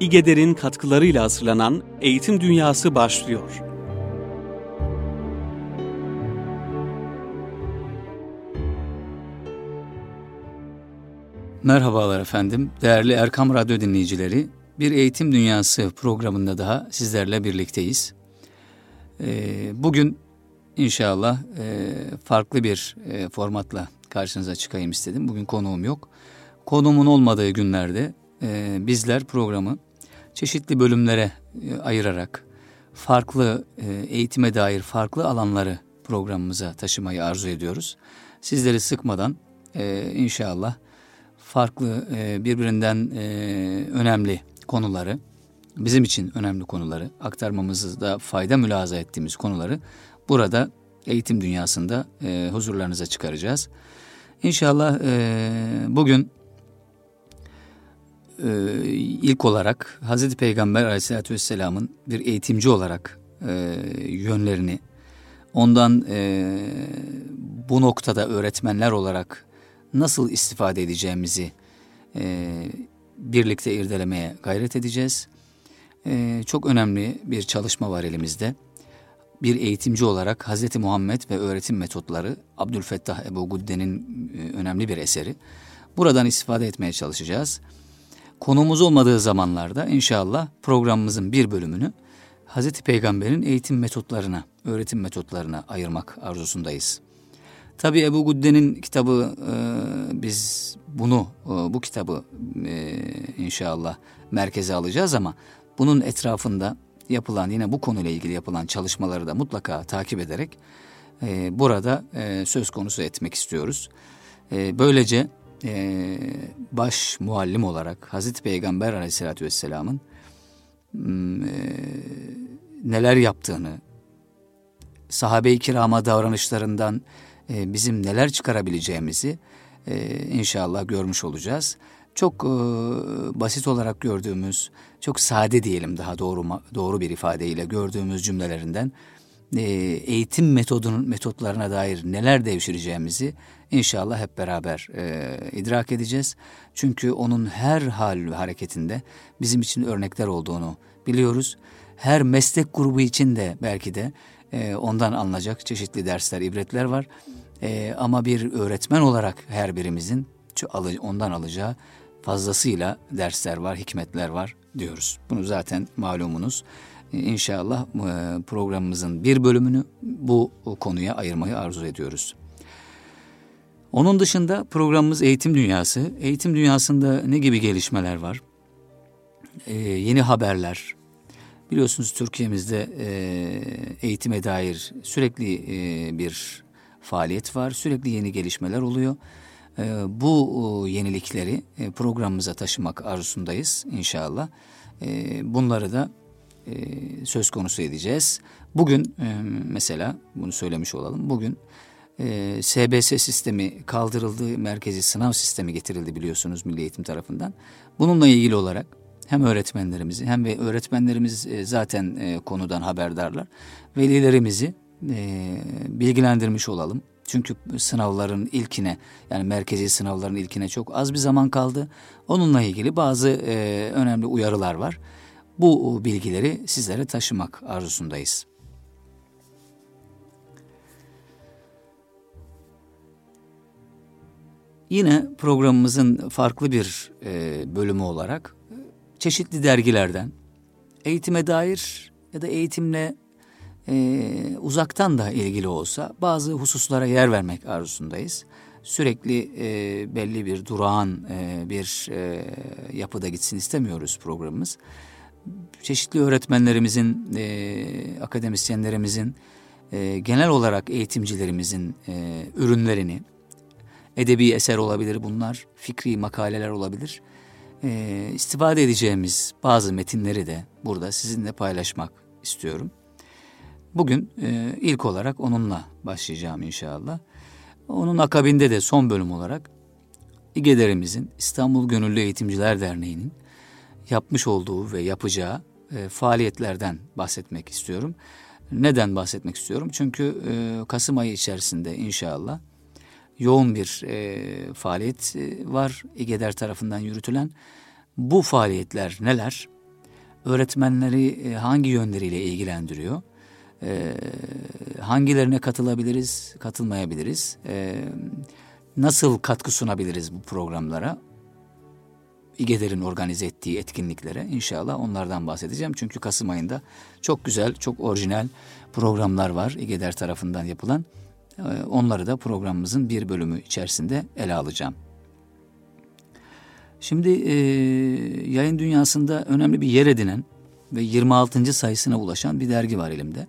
İGEDER'in katkılarıyla hazırlanan Eğitim Dünyası başlıyor. Merhabalar efendim, değerli Erkam Radyo dinleyicileri. Bir Eğitim Dünyası programında daha sizlerle birlikteyiz. Ee, bugün inşallah e, farklı bir e, formatla karşınıza çıkayım istedim. Bugün konuğum yok. Konuğumun olmadığı günlerde e, bizler programı çeşitli bölümlere e, ayırarak farklı e, eğitime dair farklı alanları programımıza taşımayı arzu ediyoruz. Sizleri sıkmadan e, inşallah farklı birbirinden önemli konuları, bizim için önemli konuları, aktarmamızda fayda mülaza ettiğimiz konuları burada eğitim dünyasında huzurlarınıza çıkaracağız. İnşallah bugün e, ilk olarak Hazreti Peygamber aleyhissalatü vesselamın bir eğitimci olarak e, yönlerini, ondan e, bu noktada öğretmenler olarak nasıl istifade edeceğimizi e, birlikte irdelemeye gayret edeceğiz. E, çok önemli bir çalışma var elimizde. Bir eğitimci olarak Hazreti Muhammed ve öğretim metotları Abdülfettah Ebu Gudde'nin e, önemli bir eseri. Buradan istifade etmeye çalışacağız. Konumuz olmadığı zamanlarda inşallah programımızın bir bölümünü Hazreti Peygamber'in eğitim metotlarına, öğretim metotlarına ayırmak arzusundayız. Tabi Ebu Gudde'nin kitabı e, biz bunu e, bu kitabı e, inşallah merkeze alacağız ama bunun etrafında yapılan yine bu konuyla ilgili yapılan çalışmaları da mutlaka takip ederek e, burada e, söz konusu etmek istiyoruz. E, böylece e, baş muallim olarak Hazreti Peygamber aleyhissalatü vesselamın hmm, e, neler yaptığını, sahabe-i kirama davranışlarından e, bizim neler çıkarabileceğimizi e, inşallah görmüş olacağız. Çok e, basit olarak gördüğümüz, çok sade diyelim daha doğru doğru bir ifadeyle gördüğümüz cümlelerinden e, eğitim metodunun metotlarına dair neler devşireceğimizi inşallah hep beraber e, idrak edeceğiz. Çünkü onun her hal ve hareketinde bizim için örnekler olduğunu biliyoruz. Her meslek grubu için de belki de e, ondan alınacak çeşitli dersler, ibretler var. E, ama bir öğretmen olarak her birimizin ondan alacağı fazlasıyla dersler var, hikmetler var diyoruz. Bunu zaten malumunuz. İnşallah e, programımızın bir bölümünü bu konuya ayırmayı arzu ediyoruz. Onun dışında programımız Eğitim Dünyası. Eğitim Dünyası'nda ne gibi gelişmeler var? Ee, yeni haberler. Biliyorsunuz Türkiye'mizde e, eğitime dair sürekli e, bir faaliyet var. Sürekli yeni gelişmeler oluyor. E, bu yenilikleri e, programımıza taşımak arzusundayız inşallah. E, bunları da e, söz konusu edeceğiz. Bugün e, mesela bunu söylemiş olalım. Bugün e, SBS sistemi kaldırıldı, merkezi sınav sistemi getirildi biliyorsunuz Milli Eğitim tarafından. Bununla ilgili olarak hem öğretmenlerimizi hem ve öğretmenlerimiz e, zaten e, konudan haberdarlar. Velilerimizi e, bilgilendirmiş olalım. Çünkü sınavların ilkine yani merkezi sınavların ilkine çok az bir zaman kaldı. Onunla ilgili bazı e, önemli uyarılar var. Bu bilgileri sizlere taşımak arzusundayız. Yine programımızın farklı bir e, bölümü olarak çeşitli dergilerden eğitime dair ya da eğitimle e, uzaktan da ilgili olsa bazı hususlara yer vermek arzusundayız. Sürekli e, belli bir durağan e, bir e, yapıda gitsin istemiyoruz programımız. Çeşitli öğretmenlerimizin, e, akademisyenlerimizin, e, genel olarak eğitimcilerimizin e, ürünlerini, edebi eser olabilir bunlar, fikri makaleler olabilir. E, istifade edeceğimiz bazı metinleri de burada sizinle paylaşmak istiyorum. Bugün e, ilk olarak onunla başlayacağım inşallah. Onun akabinde de son bölüm olarak İGEDER'imizin İstanbul Gönüllü Eğitimciler Derneği'nin yapmış olduğu ve yapacağı e, faaliyetlerden bahsetmek istiyorum. Neden bahsetmek istiyorum? Çünkü e, Kasım ayı içerisinde inşallah yoğun bir e, faaliyet e, var İGEDER tarafından yürütülen. Bu faaliyetler neler? öğretmenleri e, hangi yönleriyle ilgilendiriyor? E, hangilerine katılabiliriz, katılmayabiliriz? E, nasıl katkı sunabiliriz bu programlara? İGEDER'in organize ettiği etkinliklere inşallah onlardan bahsedeceğim. Çünkü Kasım ayında çok güzel, çok orijinal programlar var İGEDER tarafından yapılan. Ee, onları da programımızın bir bölümü içerisinde ele alacağım. Şimdi e, yayın dünyasında önemli bir yer edinen ve 26. sayısına ulaşan bir dergi var elimde.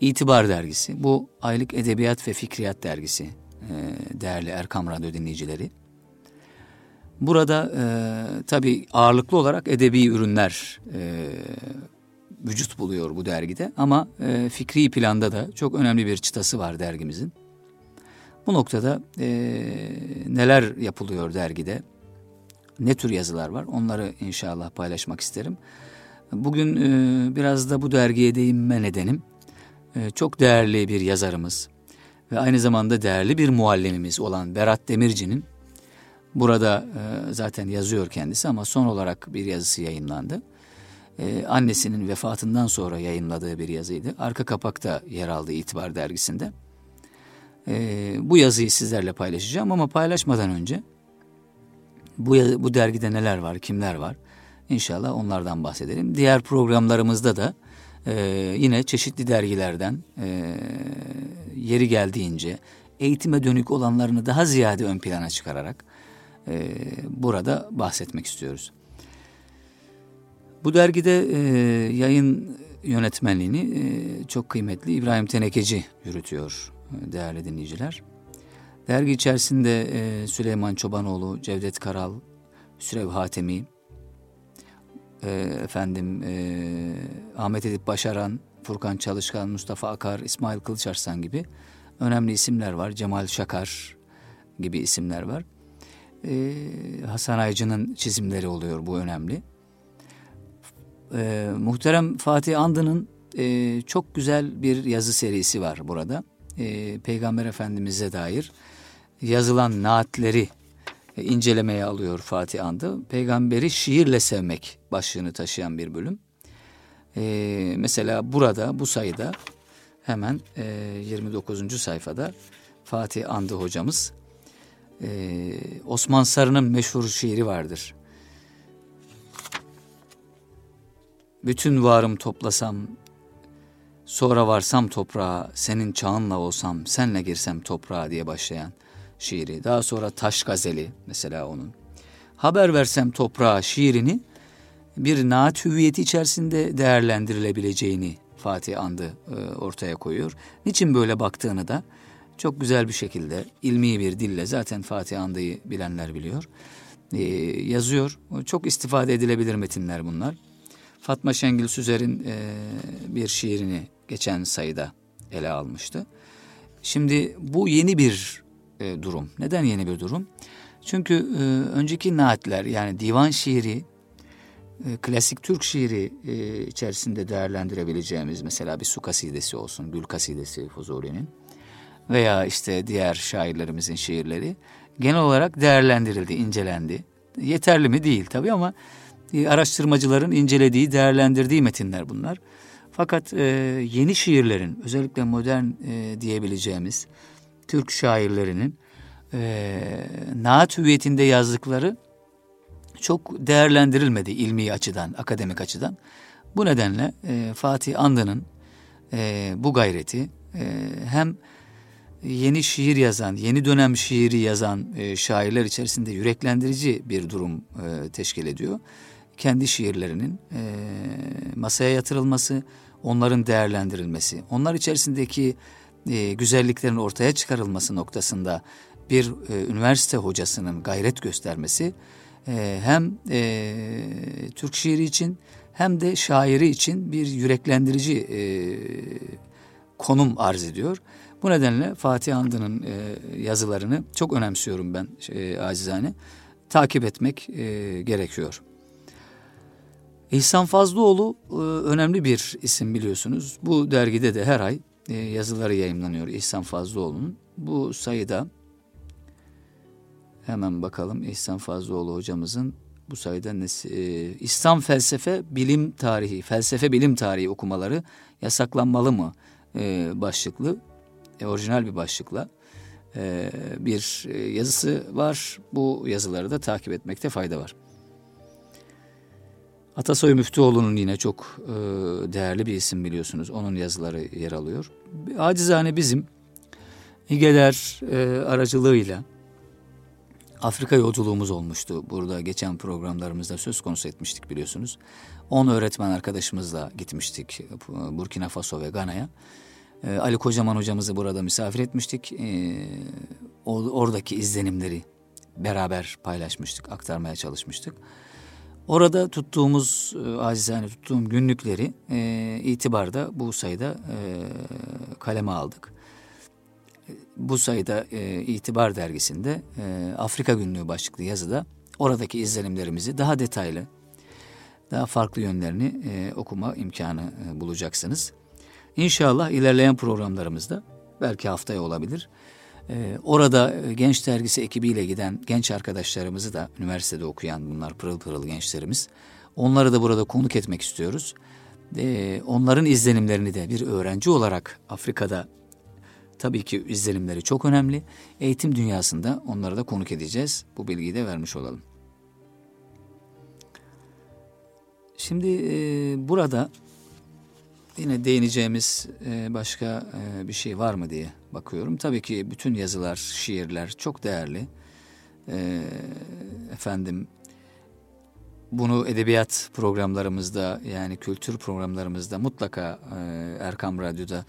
İtibar dergisi. Bu aylık edebiyat ve fikriyat dergisi. E, değerli Erkam Radyo dinleyicileri. Burada e, tabii ağırlıklı olarak edebi ürünler e, vücut buluyor bu dergide ama e, fikri planda da çok önemli bir çıtası var dergimizin. Bu noktada e, neler yapılıyor dergide, ne tür yazılar var onları inşallah paylaşmak isterim. Bugün e, biraz da bu dergiye değinme nedenim e, çok değerli bir yazarımız ve aynı zamanda değerli bir muallimimiz olan Berat Demirci'nin burada e, zaten yazıyor kendisi ama son olarak bir yazısı yayınlandı e, annesinin vefatından sonra yayınladığı bir yazıydı. Arka kapakta yer aldı İtibar dergisinde. E, bu yazıyı sizlerle paylaşacağım ama paylaşmadan önce bu, bu dergide neler var, kimler var? İnşallah onlardan bahsedelim. Diğer programlarımızda da e, yine çeşitli dergilerden e, yeri geldiğince eğitime dönük olanlarını daha ziyade ön plana çıkararak e, burada bahsetmek istiyoruz. Bu dergide e, yayın yönetmenliğini e, çok kıymetli İbrahim Tenekeci yürütüyor e, değerli dinleyiciler. Dergi içerisinde e, Süleyman Çobanoğlu, Cevdet Karal, Sürev Hatemi, e, efendim e, Ahmet Edip Başaran, Furkan Çalışkan, Mustafa Akar, İsmail Kılıçarslan gibi önemli isimler var. Cemal Şakar gibi isimler var. E, Hasan Aycı'nın çizimleri oluyor bu önemli e, muhterem Fatih Andı'nın e, çok güzel bir yazı serisi var burada. E, Peygamber Efendimiz'e dair yazılan naatleri e, incelemeye alıyor Fatih Andı. Peygamberi şiirle sevmek başlığını taşıyan bir bölüm. E, mesela burada bu sayıda hemen e, 29. sayfada Fatih Andı hocamız e, Osman Sarı'nın meşhur şiiri vardır. Bütün varım toplasam, sonra varsam toprağa, senin çağınla olsam, senle girsem toprağa diye başlayan şiiri. Daha sonra Taş Gazeli mesela onun. Haber versem toprağa şiirini bir naat hüviyeti içerisinde değerlendirilebileceğini Fatih Andı e, ortaya koyuyor. Niçin böyle baktığını da çok güzel bir şekilde ilmi bir dille zaten Fatih Andı'yı bilenler biliyor. E, yazıyor. Çok istifade edilebilir metinler bunlar. Fatma Şengül Süzer'in e, bir şiirini geçen sayıda ele almıştı. Şimdi bu yeni bir e, durum. Neden yeni bir durum? Çünkü e, önceki naatler yani divan şiiri, e, klasik Türk şiiri e, içerisinde değerlendirebileceğimiz mesela bir su kasidesi olsun, gül kasidesi Fuzuli'nin veya işte diğer şairlerimizin şiirleri genel olarak değerlendirildi, incelendi. Yeterli mi değil tabii ama araştırmacıların incelediği, değerlendirdiği metinler bunlar. Fakat e, yeni şiirlerin, özellikle modern e, diyebileceğimiz Türk şairlerinin e, naat hüviyetinde yazdıkları çok değerlendirilmedi ilmi açıdan, akademik açıdan. Bu nedenle e, Fatih Andı'nın e, bu gayreti e, hem yeni şiir yazan, yeni dönem şiiri yazan e, şairler içerisinde yüreklendirici bir durum e, teşkil ediyor kendi şiirlerinin e, masaya yatırılması, onların değerlendirilmesi, onlar içerisindeki e, güzelliklerin ortaya çıkarılması noktasında bir e, üniversite hocasının gayret göstermesi e, hem e, Türk şiiri için hem de şairi için bir yüreklendirici e, konum arz ediyor. Bu nedenle Fatih Andı'nın e, yazılarını çok önemsiyorum ben e, acizane. Takip etmek e, gerekiyor. İhsan Fazlıoğlu e, önemli bir isim biliyorsunuz. Bu dergide de her ay e, yazıları yayınlanıyor İhsan Fazlıoğlu'nun. Bu sayıda hemen bakalım İhsan Fazlıoğlu hocamızın bu sayede e, İslam felsefe bilim tarihi, felsefe bilim tarihi okumaları yasaklanmalı mı başlıklı, orijinal bir başlıkla bir yazısı var. Bu yazıları da takip etmekte fayda var. Atasoy Müftüoğlu'nun yine çok e, değerli bir isim biliyorsunuz. Onun yazıları yer alıyor. Acizane bizim İgeler e, aracılığıyla Afrika yolculuğumuz olmuştu. Burada geçen programlarımızda söz konusu etmiştik biliyorsunuz. 10 öğretmen arkadaşımızla gitmiştik Burkina Faso ve Gana'ya. Ee, Ali Kocaman hocamızı burada misafir etmiştik. Ee, oradaki izlenimleri beraber paylaşmıştık, aktarmaya çalışmıştık. Orada tuttuğumuz, e, acizane tuttuğum günlükleri e, itibarda bu sayıda e, kaleme aldık bu sayıda e, İtibar dergisinde e, Afrika Günlüğü başlıklı yazıda oradaki izlenimlerimizi daha detaylı, daha farklı yönlerini e, okuma imkanı e, bulacaksınız. İnşallah ilerleyen programlarımızda belki haftaya olabilir. E, orada e, Genç Dergisi ekibiyle giden genç arkadaşlarımızı da üniversitede okuyan bunlar pırıl pırıl gençlerimiz. Onları da burada konuk etmek istiyoruz. E, onların izlenimlerini de bir öğrenci olarak Afrika'da Tabii ki izlenimleri çok önemli. Eğitim dünyasında onları da konuk edeceğiz. Bu bilgiyi de vermiş olalım. Şimdi e, burada yine değineceğimiz e, başka e, bir şey var mı diye bakıyorum. Tabii ki bütün yazılar, şiirler çok değerli. E, efendim bunu edebiyat programlarımızda yani kültür programlarımızda mutlaka Erkam Radyo'da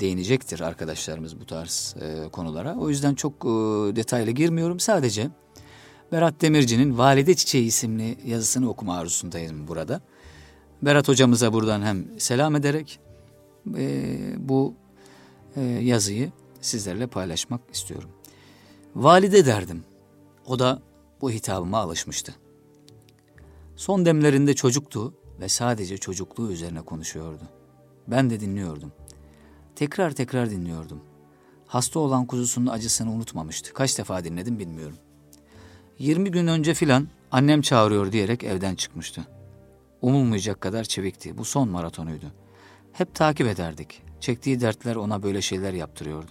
değinecektir arkadaşlarımız bu tarz konulara. O yüzden çok detaylı girmiyorum. Sadece Berat Demirci'nin Valide Çiçeği isimli yazısını okuma arzusundayım burada. Berat hocamıza buradan hem selam ederek e, bu e, yazıyı sizlerle paylaşmak istiyorum. Valide derdim. O da bu hitabıma alışmıştı. Son demlerinde çocuktu ve sadece çocukluğu üzerine konuşuyordu. Ben de dinliyordum. Tekrar tekrar dinliyordum. Hasta olan kuzusunun acısını unutmamıştı. Kaç defa dinledim bilmiyorum. 20 gün önce filan annem çağırıyor diyerek evden çıkmıştı. Umulmayacak kadar çevikti. Bu son maratonuydu. Hep takip ederdik. Çektiği dertler ona böyle şeyler yaptırıyordu.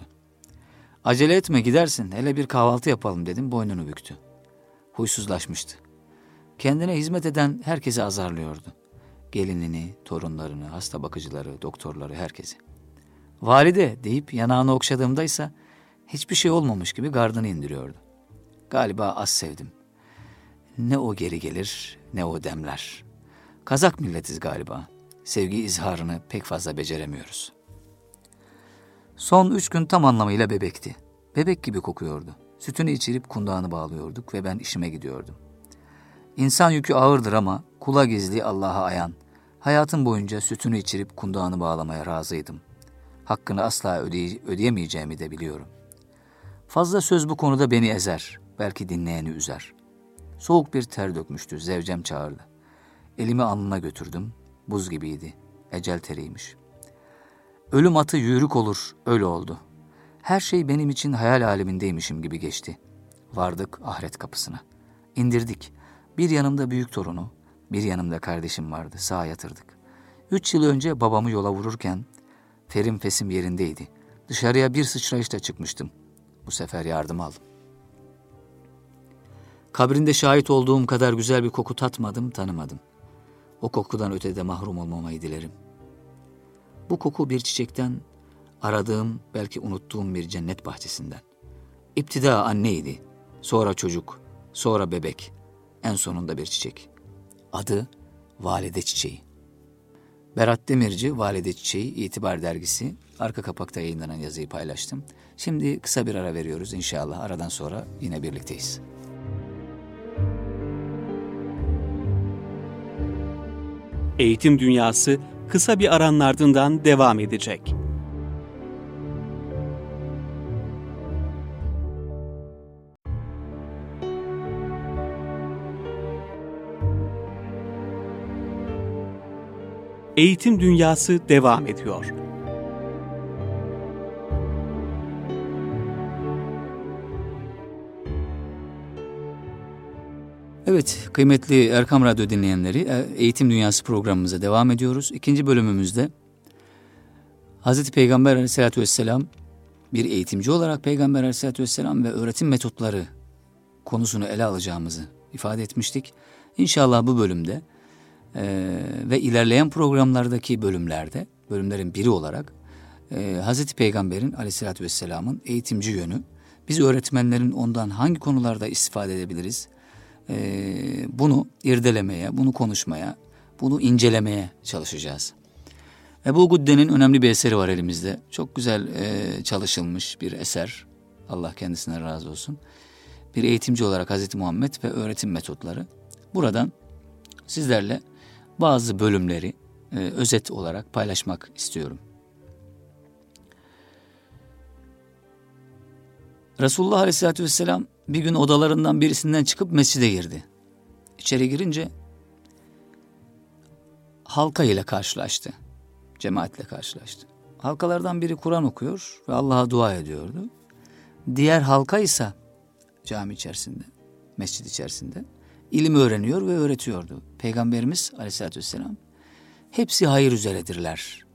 Acele etme gidersin hele bir kahvaltı yapalım dedim boynunu büktü. Huysuzlaşmıştı. Kendine hizmet eden herkesi azarlıyordu. Gelinini, torunlarını, hasta bakıcıları, doktorları, herkesi. Valide deyip yanağını okşadığımda ise hiçbir şey olmamış gibi gardını indiriyordu. Galiba az sevdim. Ne o geri gelir ne o demler. Kazak milletiz galiba. Sevgi izharını pek fazla beceremiyoruz. Son üç gün tam anlamıyla bebekti. Bebek gibi kokuyordu. Sütünü içirip kundağını bağlıyorduk ve ben işime gidiyordum. İnsan yükü ağırdır ama kula gizli Allah'a ayan, hayatım boyunca sütünü içirip kundağını bağlamaya razıydım.'' hakkını asla ödeye ödeyemeyeceğimi de biliyorum. Fazla söz bu konuda beni ezer, belki dinleyeni üzer. Soğuk bir ter dökmüştü, zevcem çağırdı. Elimi alnına götürdüm, buz gibiydi, ecel teriymiş. Ölüm atı yürük olur, öyle oldu. Her şey benim için hayal alemindeymişim gibi geçti. Vardık ahiret kapısına. İndirdik. Bir yanımda büyük torunu, bir yanımda kardeşim vardı, sağa yatırdık. Üç yıl önce babamı yola vururken Ferim fesim yerindeydi. Dışarıya bir sıçrayışla çıkmıştım. Bu sefer yardım aldım. Kabrinde şahit olduğum kadar güzel bir koku tatmadım, tanımadım. O kokudan ötede mahrum olmamayı dilerim. Bu koku bir çiçekten, aradığım, belki unuttuğum bir cennet bahçesinden. İptida anneydi, sonra çocuk, sonra bebek, en sonunda bir çiçek. Adı Valide Çiçeği. Berat Demirci, Valide Çiçeği, İtibar Dergisi. Arka kapakta yayınlanan yazıyı paylaştım. Şimdi kısa bir ara veriyoruz inşallah. Aradan sonra yine birlikteyiz. Eğitim Dünyası kısa bir aranın ardından devam edecek. Eğitim Dünyası devam ediyor. Evet, kıymetli Erkam Radyo dinleyenleri, e, Eğitim Dünyası programımıza devam ediyoruz. İkinci bölümümüzde Hz. Peygamber aleyhissalatü vesselam bir eğitimci olarak Peygamber aleyhissalatü vesselam ve öğretim metotları konusunu ele alacağımızı ifade etmiştik. İnşallah bu bölümde e, ve ilerleyen programlardaki bölümlerde, bölümlerin biri olarak e, Hz. Peygamber'in aleyhissalatü vesselamın eğitimci yönü, biz öğretmenlerin ondan hangi konularda istifade edebiliriz, e, bunu irdelemeye, bunu konuşmaya, bunu incelemeye çalışacağız. Ebu Gudde'nin önemli bir eseri var elimizde. Çok güzel e, çalışılmış bir eser. Allah kendisine razı olsun. Bir eğitimci olarak Hazreti Muhammed ve öğretim metotları. Buradan sizlerle bazı bölümleri e, özet olarak paylaşmak istiyorum. Resulullah Aleyhisselatü Vesselam bir gün odalarından birisinden çıkıp mescide girdi. İçeri girince halka ile karşılaştı. Cemaatle karşılaştı. Halkalardan biri Kur'an okuyor ve Allah'a dua ediyordu. Diğer halka ise cami içerisinde, mescid içerisinde ilim öğreniyor ve öğretiyordu. Peygamberimiz aleyhissalatü vesselam hepsi hayır üzeredirler.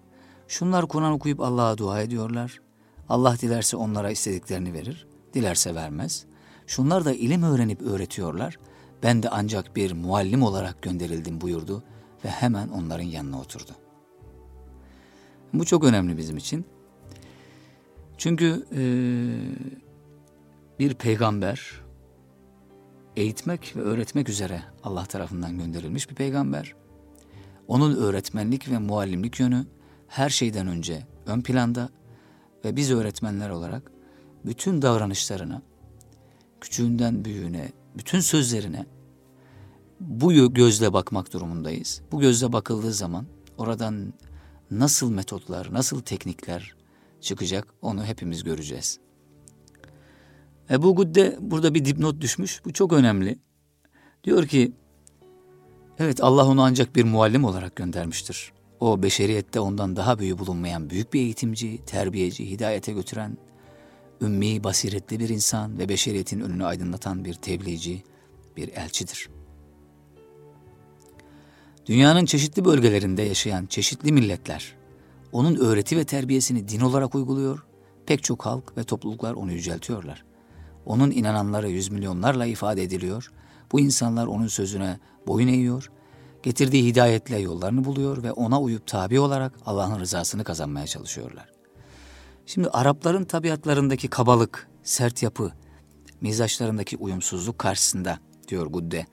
Şunlar Kur'an okuyup Allah'a dua ediyorlar. Allah dilerse onlara istediklerini verir, dilerse vermez. Şunlar da ilim öğrenip öğretiyorlar. Ben de ancak bir muallim olarak gönderildim buyurdu ve hemen onların yanına oturdu. Bu çok önemli bizim için. Çünkü e, bir peygamber eğitmek ve öğretmek üzere Allah tarafından gönderilmiş bir peygamber. Onun öğretmenlik ve muallimlik yönü her şeyden önce ön planda ve biz öğretmenler olarak bütün davranışlarına, küçüğünden büyüğüne, bütün sözlerine bu gözle bakmak durumundayız. Bu gözle bakıldığı zaman oradan nasıl metotlar, nasıl teknikler çıkacak onu hepimiz göreceğiz. Ebu Gudde burada bir dipnot düşmüş. Bu çok önemli. Diyor ki, evet Allah onu ancak bir muallim olarak göndermiştir. O beşeriyette ondan daha büyük bulunmayan büyük bir eğitimci, terbiyeci, hidayete götüren, ümmi, basiretli bir insan ve beşeriyetin önünü aydınlatan bir tebliğci, bir elçidir. Dünyanın çeşitli bölgelerinde yaşayan çeşitli milletler, onun öğreti ve terbiyesini din olarak uyguluyor, pek çok halk ve topluluklar onu yüceltiyorlar. Onun inananları yüz milyonlarla ifade ediliyor, bu insanlar onun sözüne boyun eğiyor, getirdiği hidayetle yollarını buluyor ve ona uyup tabi olarak Allah'ın rızasını kazanmaya çalışıyorlar. Şimdi Arapların tabiatlarındaki kabalık, sert yapı, mizaçlarındaki uyumsuzluk karşısında diyor Gudde,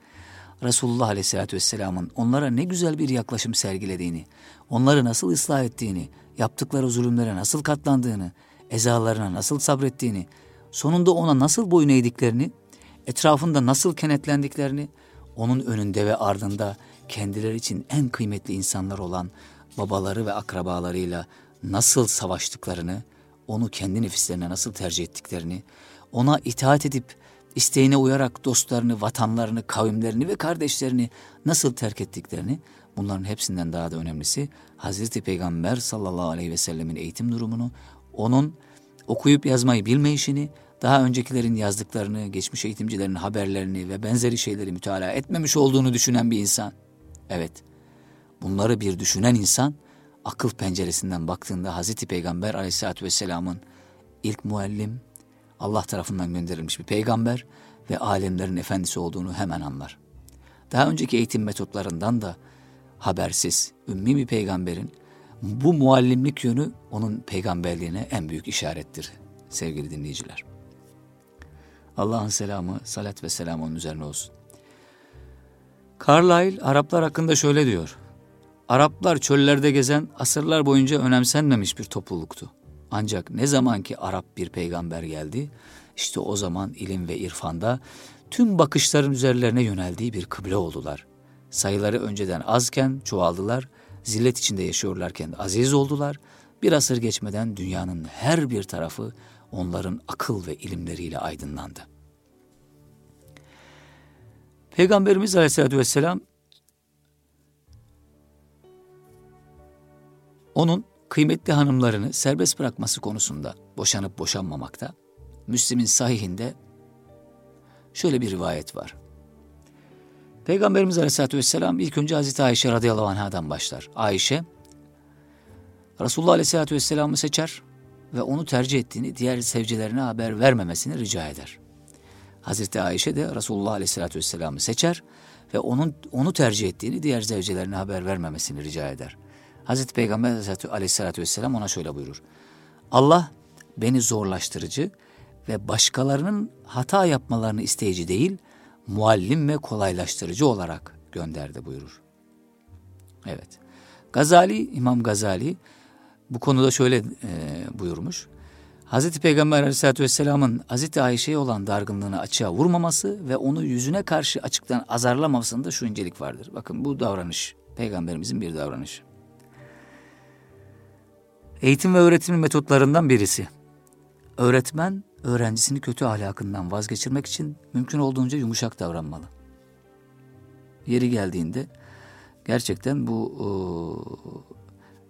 Resulullah Aleyhisselatü Vesselam'ın onlara ne güzel bir yaklaşım sergilediğini, onları nasıl ıslah ettiğini, yaptıkları zulümlere nasıl katlandığını, ezalarına nasıl sabrettiğini, sonunda ona nasıl boyun eğdiklerini, etrafında nasıl kenetlendiklerini, onun önünde ve ardında kendileri için en kıymetli insanlar olan babaları ve akrabalarıyla nasıl savaştıklarını, onu kendi nefislerine nasıl tercih ettiklerini, ona itaat edip isteğine uyarak dostlarını, vatanlarını, kavimlerini ve kardeşlerini nasıl terk ettiklerini, bunların hepsinden daha da önemlisi Hazreti Peygamber sallallahu aleyhi ve sellemin eğitim durumunu, onun okuyup yazmayı bilmeyişini, daha öncekilerin yazdıklarını, geçmiş eğitimcilerin haberlerini ve benzeri şeyleri mütalaa etmemiş olduğunu düşünen bir insan. Evet, bunları bir düşünen insan, akıl penceresinden baktığında Hazreti Peygamber aleyhissalatü vesselamın ilk muallim, Allah tarafından gönderilmiş bir peygamber ve alemlerin efendisi olduğunu hemen anlar. Daha önceki eğitim metotlarından da habersiz, ümmi bir peygamberin bu muallimlik yönü onun peygamberliğine en büyük işarettir sevgili dinleyiciler. Allah'ın selamı, salat ve selam onun üzerine olsun. Carlyle Araplar hakkında şöyle diyor. Araplar çöllerde gezen asırlar boyunca önemsenmemiş bir topluluktu. Ancak ne zaman ki Arap bir peygamber geldi, işte o zaman ilim ve irfanda tüm bakışların üzerlerine yöneldiği bir kıble oldular. Sayıları önceden azken çoğaldılar, zillet içinde yaşıyorlarken aziz oldular. Bir asır geçmeden dünyanın her bir tarafı onların akıl ve ilimleriyle aydınlandı. Peygamberimiz Aleyhisselatü Vesselam onun kıymetli hanımlarını serbest bırakması konusunda boşanıp boşanmamakta Müslim'in sahihinde şöyle bir rivayet var. Peygamberimiz Aleyhisselatü Vesselam ilk önce Hazreti Ayşe radıyallahu anhadan başlar. Ayşe, Resulullah Aleyhisselatü Vesselam'ı seçer ve onu tercih ettiğini diğer sevcilerine haber vermemesini rica eder. Hazreti Ayşe de Resulullah Aleyhisselatü Vesselam'ı seçer ve onun onu tercih ettiğini diğer zevcelerine haber vermemesini rica eder. Hazreti Peygamber Aleyhisselatü Vesselam ona şöyle buyurur. Allah beni zorlaştırıcı ve başkalarının hata yapmalarını isteyici değil, muallim ve kolaylaştırıcı olarak gönderdi buyurur. Evet. Gazali, İmam Gazali bu konuda şöyle e, buyurmuş. Hazreti Peygamber Aleyhisselatü Vesselam'ın Hazreti Ayşe'ye olan dargınlığını açığa vurmaması ve onu yüzüne karşı açıktan azarlamamasında şu incelik vardır. Bakın bu davranış, Peygamberimizin bir davranışı. Eğitim ve öğretimin metotlarından birisi. Öğretmen, öğrencisini kötü ahlakından vazgeçirmek için mümkün olduğunca yumuşak davranmalı. Yeri geldiğinde gerçekten bu o,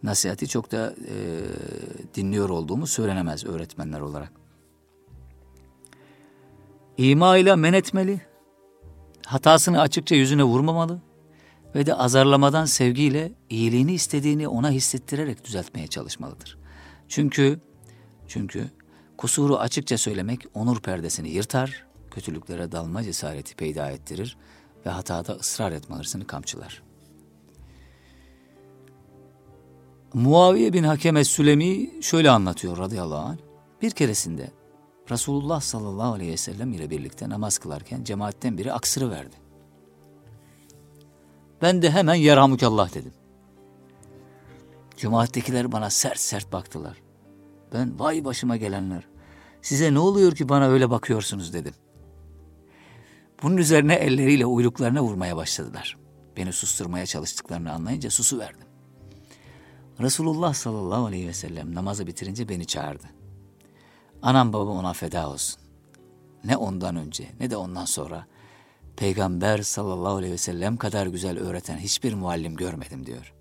nasihati çok da e, dinliyor olduğumu söylenemez öğretmenler olarak. İma ile men etmeli, hatasını açıkça yüzüne vurmamalı ve de azarlamadan sevgiyle iyiliğini istediğini ona hissettirerek düzeltmeye çalışmalıdır. Çünkü çünkü kusuru açıkça söylemek onur perdesini yırtar, kötülüklere dalma cesareti peyda ettirir ve hatada ısrar etme kamçılar. Muaviye bin Hakeme Sülemi şöyle anlatıyor radıyallahu anh. Bir keresinde Resulullah sallallahu aleyhi ve sellem ile birlikte namaz kılarken cemaatten biri aksırı verdi. Ben de hemen yerhamukallah dedim. Cemaattekiler bana sert sert baktılar. Ben vay başıma gelenler. Size ne oluyor ki bana öyle bakıyorsunuz dedim. Bunun üzerine elleriyle uyluklarına vurmaya başladılar. Beni susturmaya çalıştıklarını anlayınca susu verdim. Resulullah sallallahu aleyhi ve sellem namazı bitirince beni çağırdı. Anam babam ona feda olsun. Ne ondan önce ne de ondan sonra Peygamber sallallahu aleyhi ve sellem kadar güzel öğreten hiçbir muallim görmedim diyor.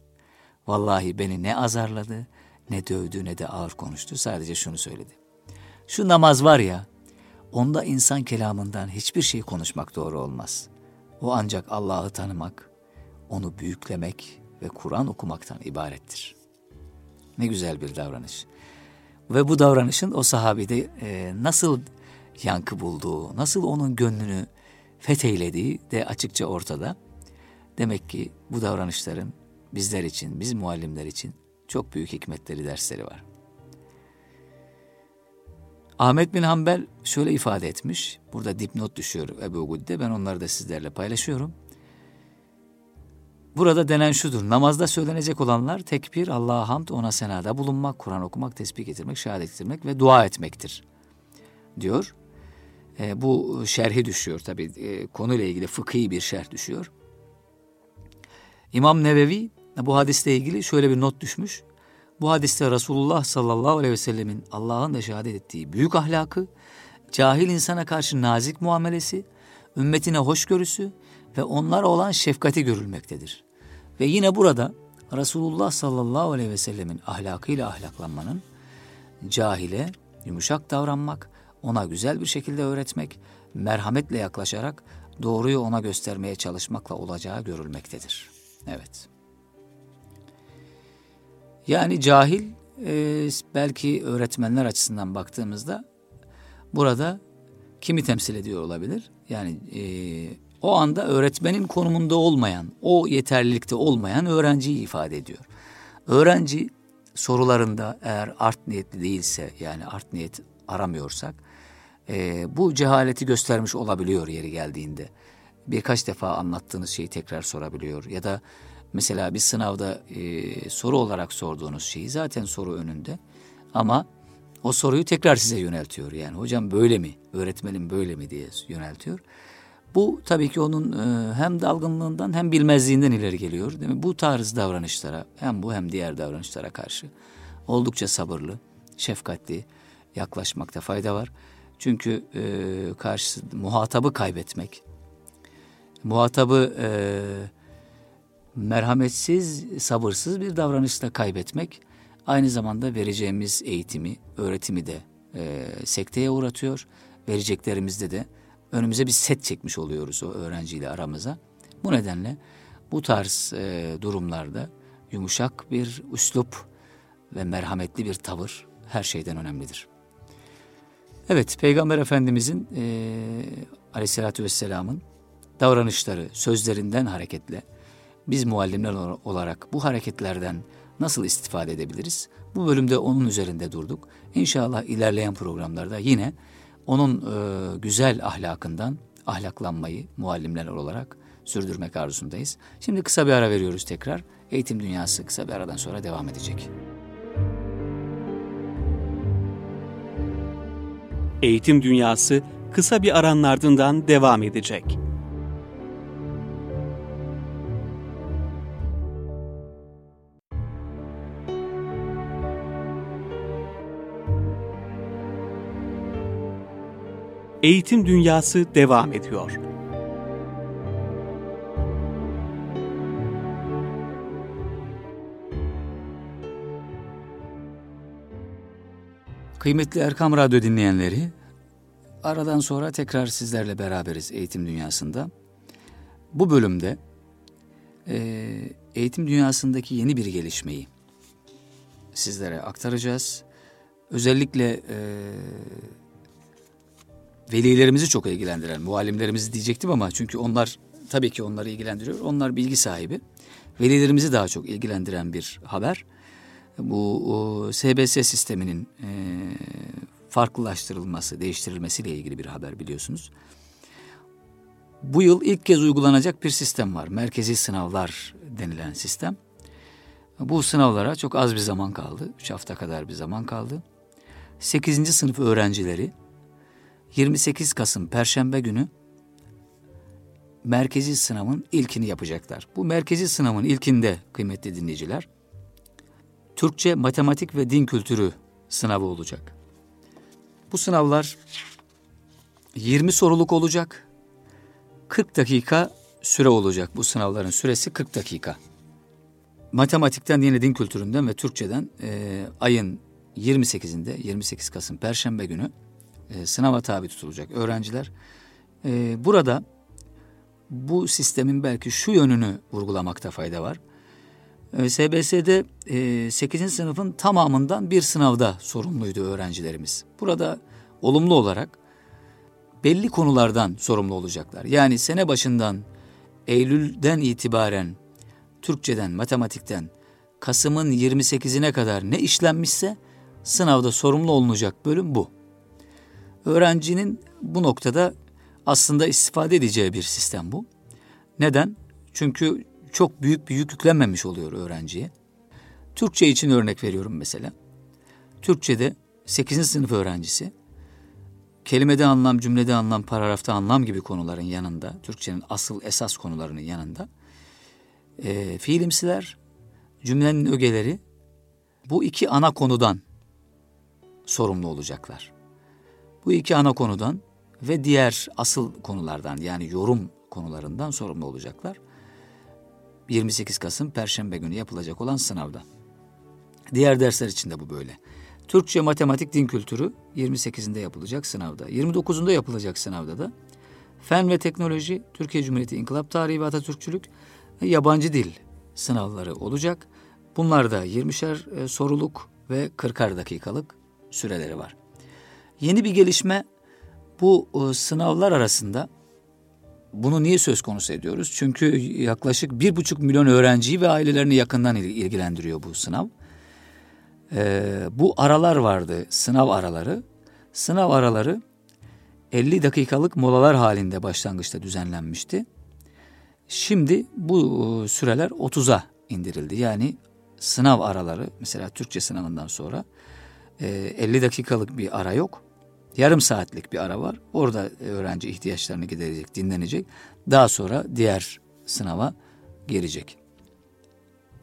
Vallahi beni ne azarladı, ne dövdü, ne de ağır konuştu. Sadece şunu söyledi. Şu namaz var ya, onda insan kelamından hiçbir şey konuşmak doğru olmaz. O ancak Allah'ı tanımak, onu büyüklemek ve Kur'an okumaktan ibarettir. Ne güzel bir davranış. Ve bu davranışın o sahabide e, nasıl yankı bulduğu, nasıl onun gönlünü fetheylediği de açıkça ortada. Demek ki bu davranışların bizler için, biz muallimler için çok büyük hikmetleri, dersleri var. Ahmet bin Hanbel şöyle ifade etmiş. Burada dipnot düşüyor Ebu Gudde. Ben onları da sizlerle paylaşıyorum. Burada denen şudur. Namazda söylenecek olanlar tekbir, Allah'a hamd, ona senada bulunmak, Kur'an okumak, tesbih getirmek, şehadet getirmek ve dua etmektir. Diyor. E, bu şerhi düşüyor tabi e, konuyla ilgili fıkhi bir şerh düşüyor. İmam Nevevi bu hadisle ilgili şöyle bir not düşmüş. Bu hadiste Resulullah sallallahu aleyhi ve sellemin Allah'ın da şehadet ettiği büyük ahlakı, cahil insana karşı nazik muamelesi, ümmetine hoşgörüsü ve onlara olan şefkati görülmektedir. Ve yine burada Resulullah sallallahu aleyhi ve sellemin ahlakıyla ahlaklanmanın cahile yumuşak davranmak, ona güzel bir şekilde öğretmek, merhametle yaklaşarak doğruyu ona göstermeye çalışmakla olacağı görülmektedir. Evet. Yani cahil e, belki öğretmenler açısından baktığımızda burada kimi temsil ediyor olabilir? Yani e, o anda öğretmenin konumunda olmayan, o yeterlilikte olmayan öğrenciyi ifade ediyor. Öğrenci sorularında eğer art niyetli değilse yani art niyet aramıyorsak e, bu cehaleti göstermiş olabiliyor yeri geldiğinde. Birkaç defa anlattığınız şeyi tekrar sorabiliyor ya da mesela bir sınavda e, soru olarak sorduğunuz şeyi zaten soru önünde ama o soruyu tekrar size yöneltiyor. Yani hocam böyle mi, öğretmenim böyle mi diye yöneltiyor. Bu tabii ki onun e, hem dalgınlığından hem bilmezliğinden ileri geliyor. Değil mi? Bu tarz davranışlara hem bu hem diğer davranışlara karşı oldukça sabırlı, şefkatli yaklaşmakta fayda var. Çünkü e, karşı muhatabı kaybetmek, muhatabı e, merhametsiz, sabırsız bir davranışla kaybetmek aynı zamanda vereceğimiz eğitimi, öğretimi de e, sekteye uğratıyor. Vereceklerimizde de önümüze bir set çekmiş oluyoruz o öğrenciyle aramıza. Bu nedenle bu tarz e, durumlarda yumuşak bir üslup ve merhametli bir tavır her şeyden önemlidir. Evet, Peygamber Efendimizin e, aleyhissalatü vesselamın davranışları, sözlerinden hareketle biz muallimler olarak bu hareketlerden nasıl istifade edebiliriz? Bu bölümde onun üzerinde durduk. İnşallah ilerleyen programlarda yine onun e, güzel ahlakından ahlaklanmayı muallimler olarak sürdürmek arzusundayız. Şimdi kısa bir ara veriyoruz tekrar. Eğitim Dünyası kısa bir aradan sonra devam edecek. Eğitim Dünyası kısa bir aranın ardından devam edecek. Eğitim Dünyası devam ediyor. Kıymetli Erkam Radyo dinleyenleri, aradan sonra tekrar sizlerle beraberiz Eğitim Dünyası'nda. Bu bölümde e, eğitim dünyasındaki yeni bir gelişmeyi sizlere aktaracağız. Özellikle e, velilerimizi çok ilgilendiren, muallimlerimizi diyecektim ama çünkü onlar tabii ki onları ilgilendiriyor. Onlar bilgi sahibi. Velilerimizi daha çok ilgilendiren bir haber. Bu SBS sisteminin e, farklılaştırılması, değiştirilmesiyle ilgili bir haber biliyorsunuz. Bu yıl ilk kez uygulanacak bir sistem var. Merkezi sınavlar denilen sistem. Bu sınavlara çok az bir zaman kaldı. Üç hafta kadar bir zaman kaldı. Sekizinci sınıf öğrencileri 28 Kasım Perşembe günü merkezi sınavın ilkini yapacaklar. Bu merkezi sınavın ilkinde kıymetli dinleyiciler, Türkçe, matematik ve din kültürü sınavı olacak. Bu sınavlar 20 soruluk olacak. 40 dakika süre olacak. Bu sınavların süresi 40 dakika. Matematikten yine din kültüründen ve Türkçeden e, ayın 28'inde 28 Kasım Perşembe günü e, sınava tabi tutulacak öğrenciler. E, burada bu sistemin belki şu yönünü vurgulamakta fayda var. E, SBS'de e, 8. sınıfın tamamından bir sınavda sorumluydu öğrencilerimiz. Burada olumlu olarak belli konulardan sorumlu olacaklar. Yani sene başından Eylül'den itibaren Türkçeden, matematikten Kasım'ın 28'ine kadar ne işlenmişse sınavda sorumlu olunacak bölüm bu öğrencinin bu noktada aslında istifade edeceği bir sistem bu. Neden? Çünkü çok büyük bir yük yüklenmemiş oluyor öğrenciye. Türkçe için örnek veriyorum mesela. Türkçe'de 8. sınıf öğrencisi kelimede anlam, cümlede anlam, paragrafta anlam gibi konuların yanında, Türkçenin asıl esas konularının yanında e, fiilimsiler, cümlenin ögeleri bu iki ana konudan sorumlu olacaklar. Bu iki ana konudan ve diğer asıl konulardan yani yorum konularından sorumlu olacaklar. 28 Kasım Perşembe günü yapılacak olan sınavda. Diğer dersler için de bu böyle. Türkçe, matematik, din kültürü 28'inde yapılacak sınavda. 29'unda yapılacak sınavda da fen ve teknoloji, Türkiye Cumhuriyeti İnkılap Tarihi ve Atatürkçülük ve yabancı dil sınavları olacak. Bunlar da 20'şer e, soruluk ve 40'ar dakikalık süreleri var. Yeni bir gelişme bu e, sınavlar arasında bunu niye söz konusu ediyoruz? Çünkü yaklaşık bir buçuk milyon öğrenciyi ve ailelerini yakından ilgilendiriyor bu sınav. Ee, bu aralar vardı, sınav araları. Sınav araları 50 dakikalık molalar halinde başlangıçta düzenlenmişti. Şimdi bu e, süreler 30'a indirildi. Yani sınav araları mesela Türkçe sınavından sonra 50 e, dakikalık bir ara yok. Yarım saatlik bir ara var. Orada öğrenci ihtiyaçlarını giderecek, dinlenecek. Daha sonra diğer sınava girecek.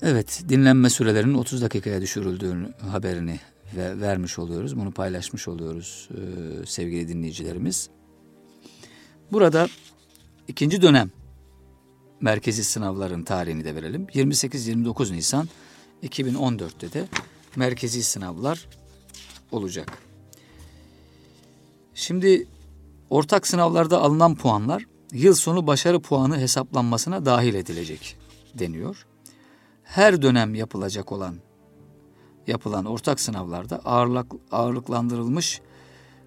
Evet, dinlenme sürelerinin 30 dakikaya düşürüldüğünü haberini ve vermiş oluyoruz. Bunu paylaşmış oluyoruz e, sevgili dinleyicilerimiz. Burada ikinci dönem merkezi sınavların tarihini de verelim. 28-29 Nisan 2014'te de merkezi sınavlar olacak. Şimdi ortak sınavlarda alınan puanlar yıl sonu başarı puanı hesaplanmasına dahil edilecek deniyor. Her dönem yapılacak olan yapılan ortak sınavlarda ağırlık, ağırlıklandırılmış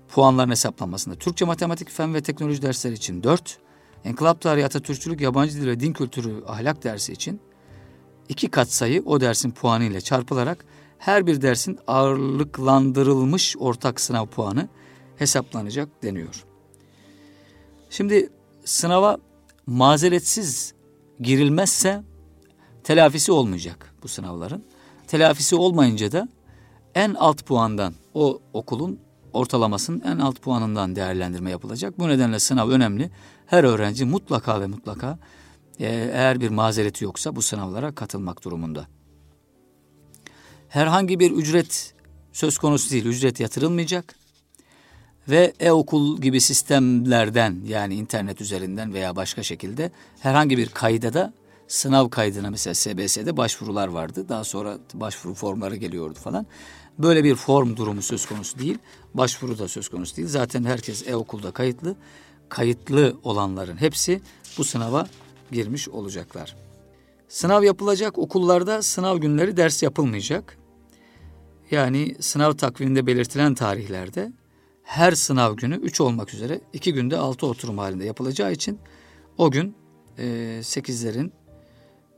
puanların hesaplanmasında Türkçe, matematik, fen ve teknoloji dersleri için 4, Enkılap tarihi, Atatürkçülük, yabancı dil ve din kültürü ahlak dersi için iki kat sayı o dersin puanı ile çarpılarak her bir dersin ağırlıklandırılmış ortak sınav puanı hesaplanacak deniyor. Şimdi sınava mazeretsiz girilmezse telafisi olmayacak bu sınavların. Telafisi olmayınca da en alt puandan o okulun ortalamasının en alt puanından değerlendirme yapılacak. Bu nedenle sınav önemli. Her öğrenci mutlaka ve mutlaka e, eğer bir mazereti yoksa bu sınavlara katılmak durumunda. Herhangi bir ücret söz konusu değil, ücret yatırılmayacak ve e-okul gibi sistemlerden yani internet üzerinden veya başka şekilde herhangi bir kayda da sınav kaydına mesela SBS'de başvurular vardı. Daha sonra başvuru formları geliyordu falan. Böyle bir form durumu söz konusu değil. Başvuru da söz konusu değil. Zaten herkes e-okulda kayıtlı. Kayıtlı olanların hepsi bu sınava girmiş olacaklar. Sınav yapılacak okullarda sınav günleri ders yapılmayacak. Yani sınav takviminde belirtilen tarihlerde her sınav günü 3 olmak üzere 2 günde 6 oturum halinde yapılacağı için o gün e, 8'lerin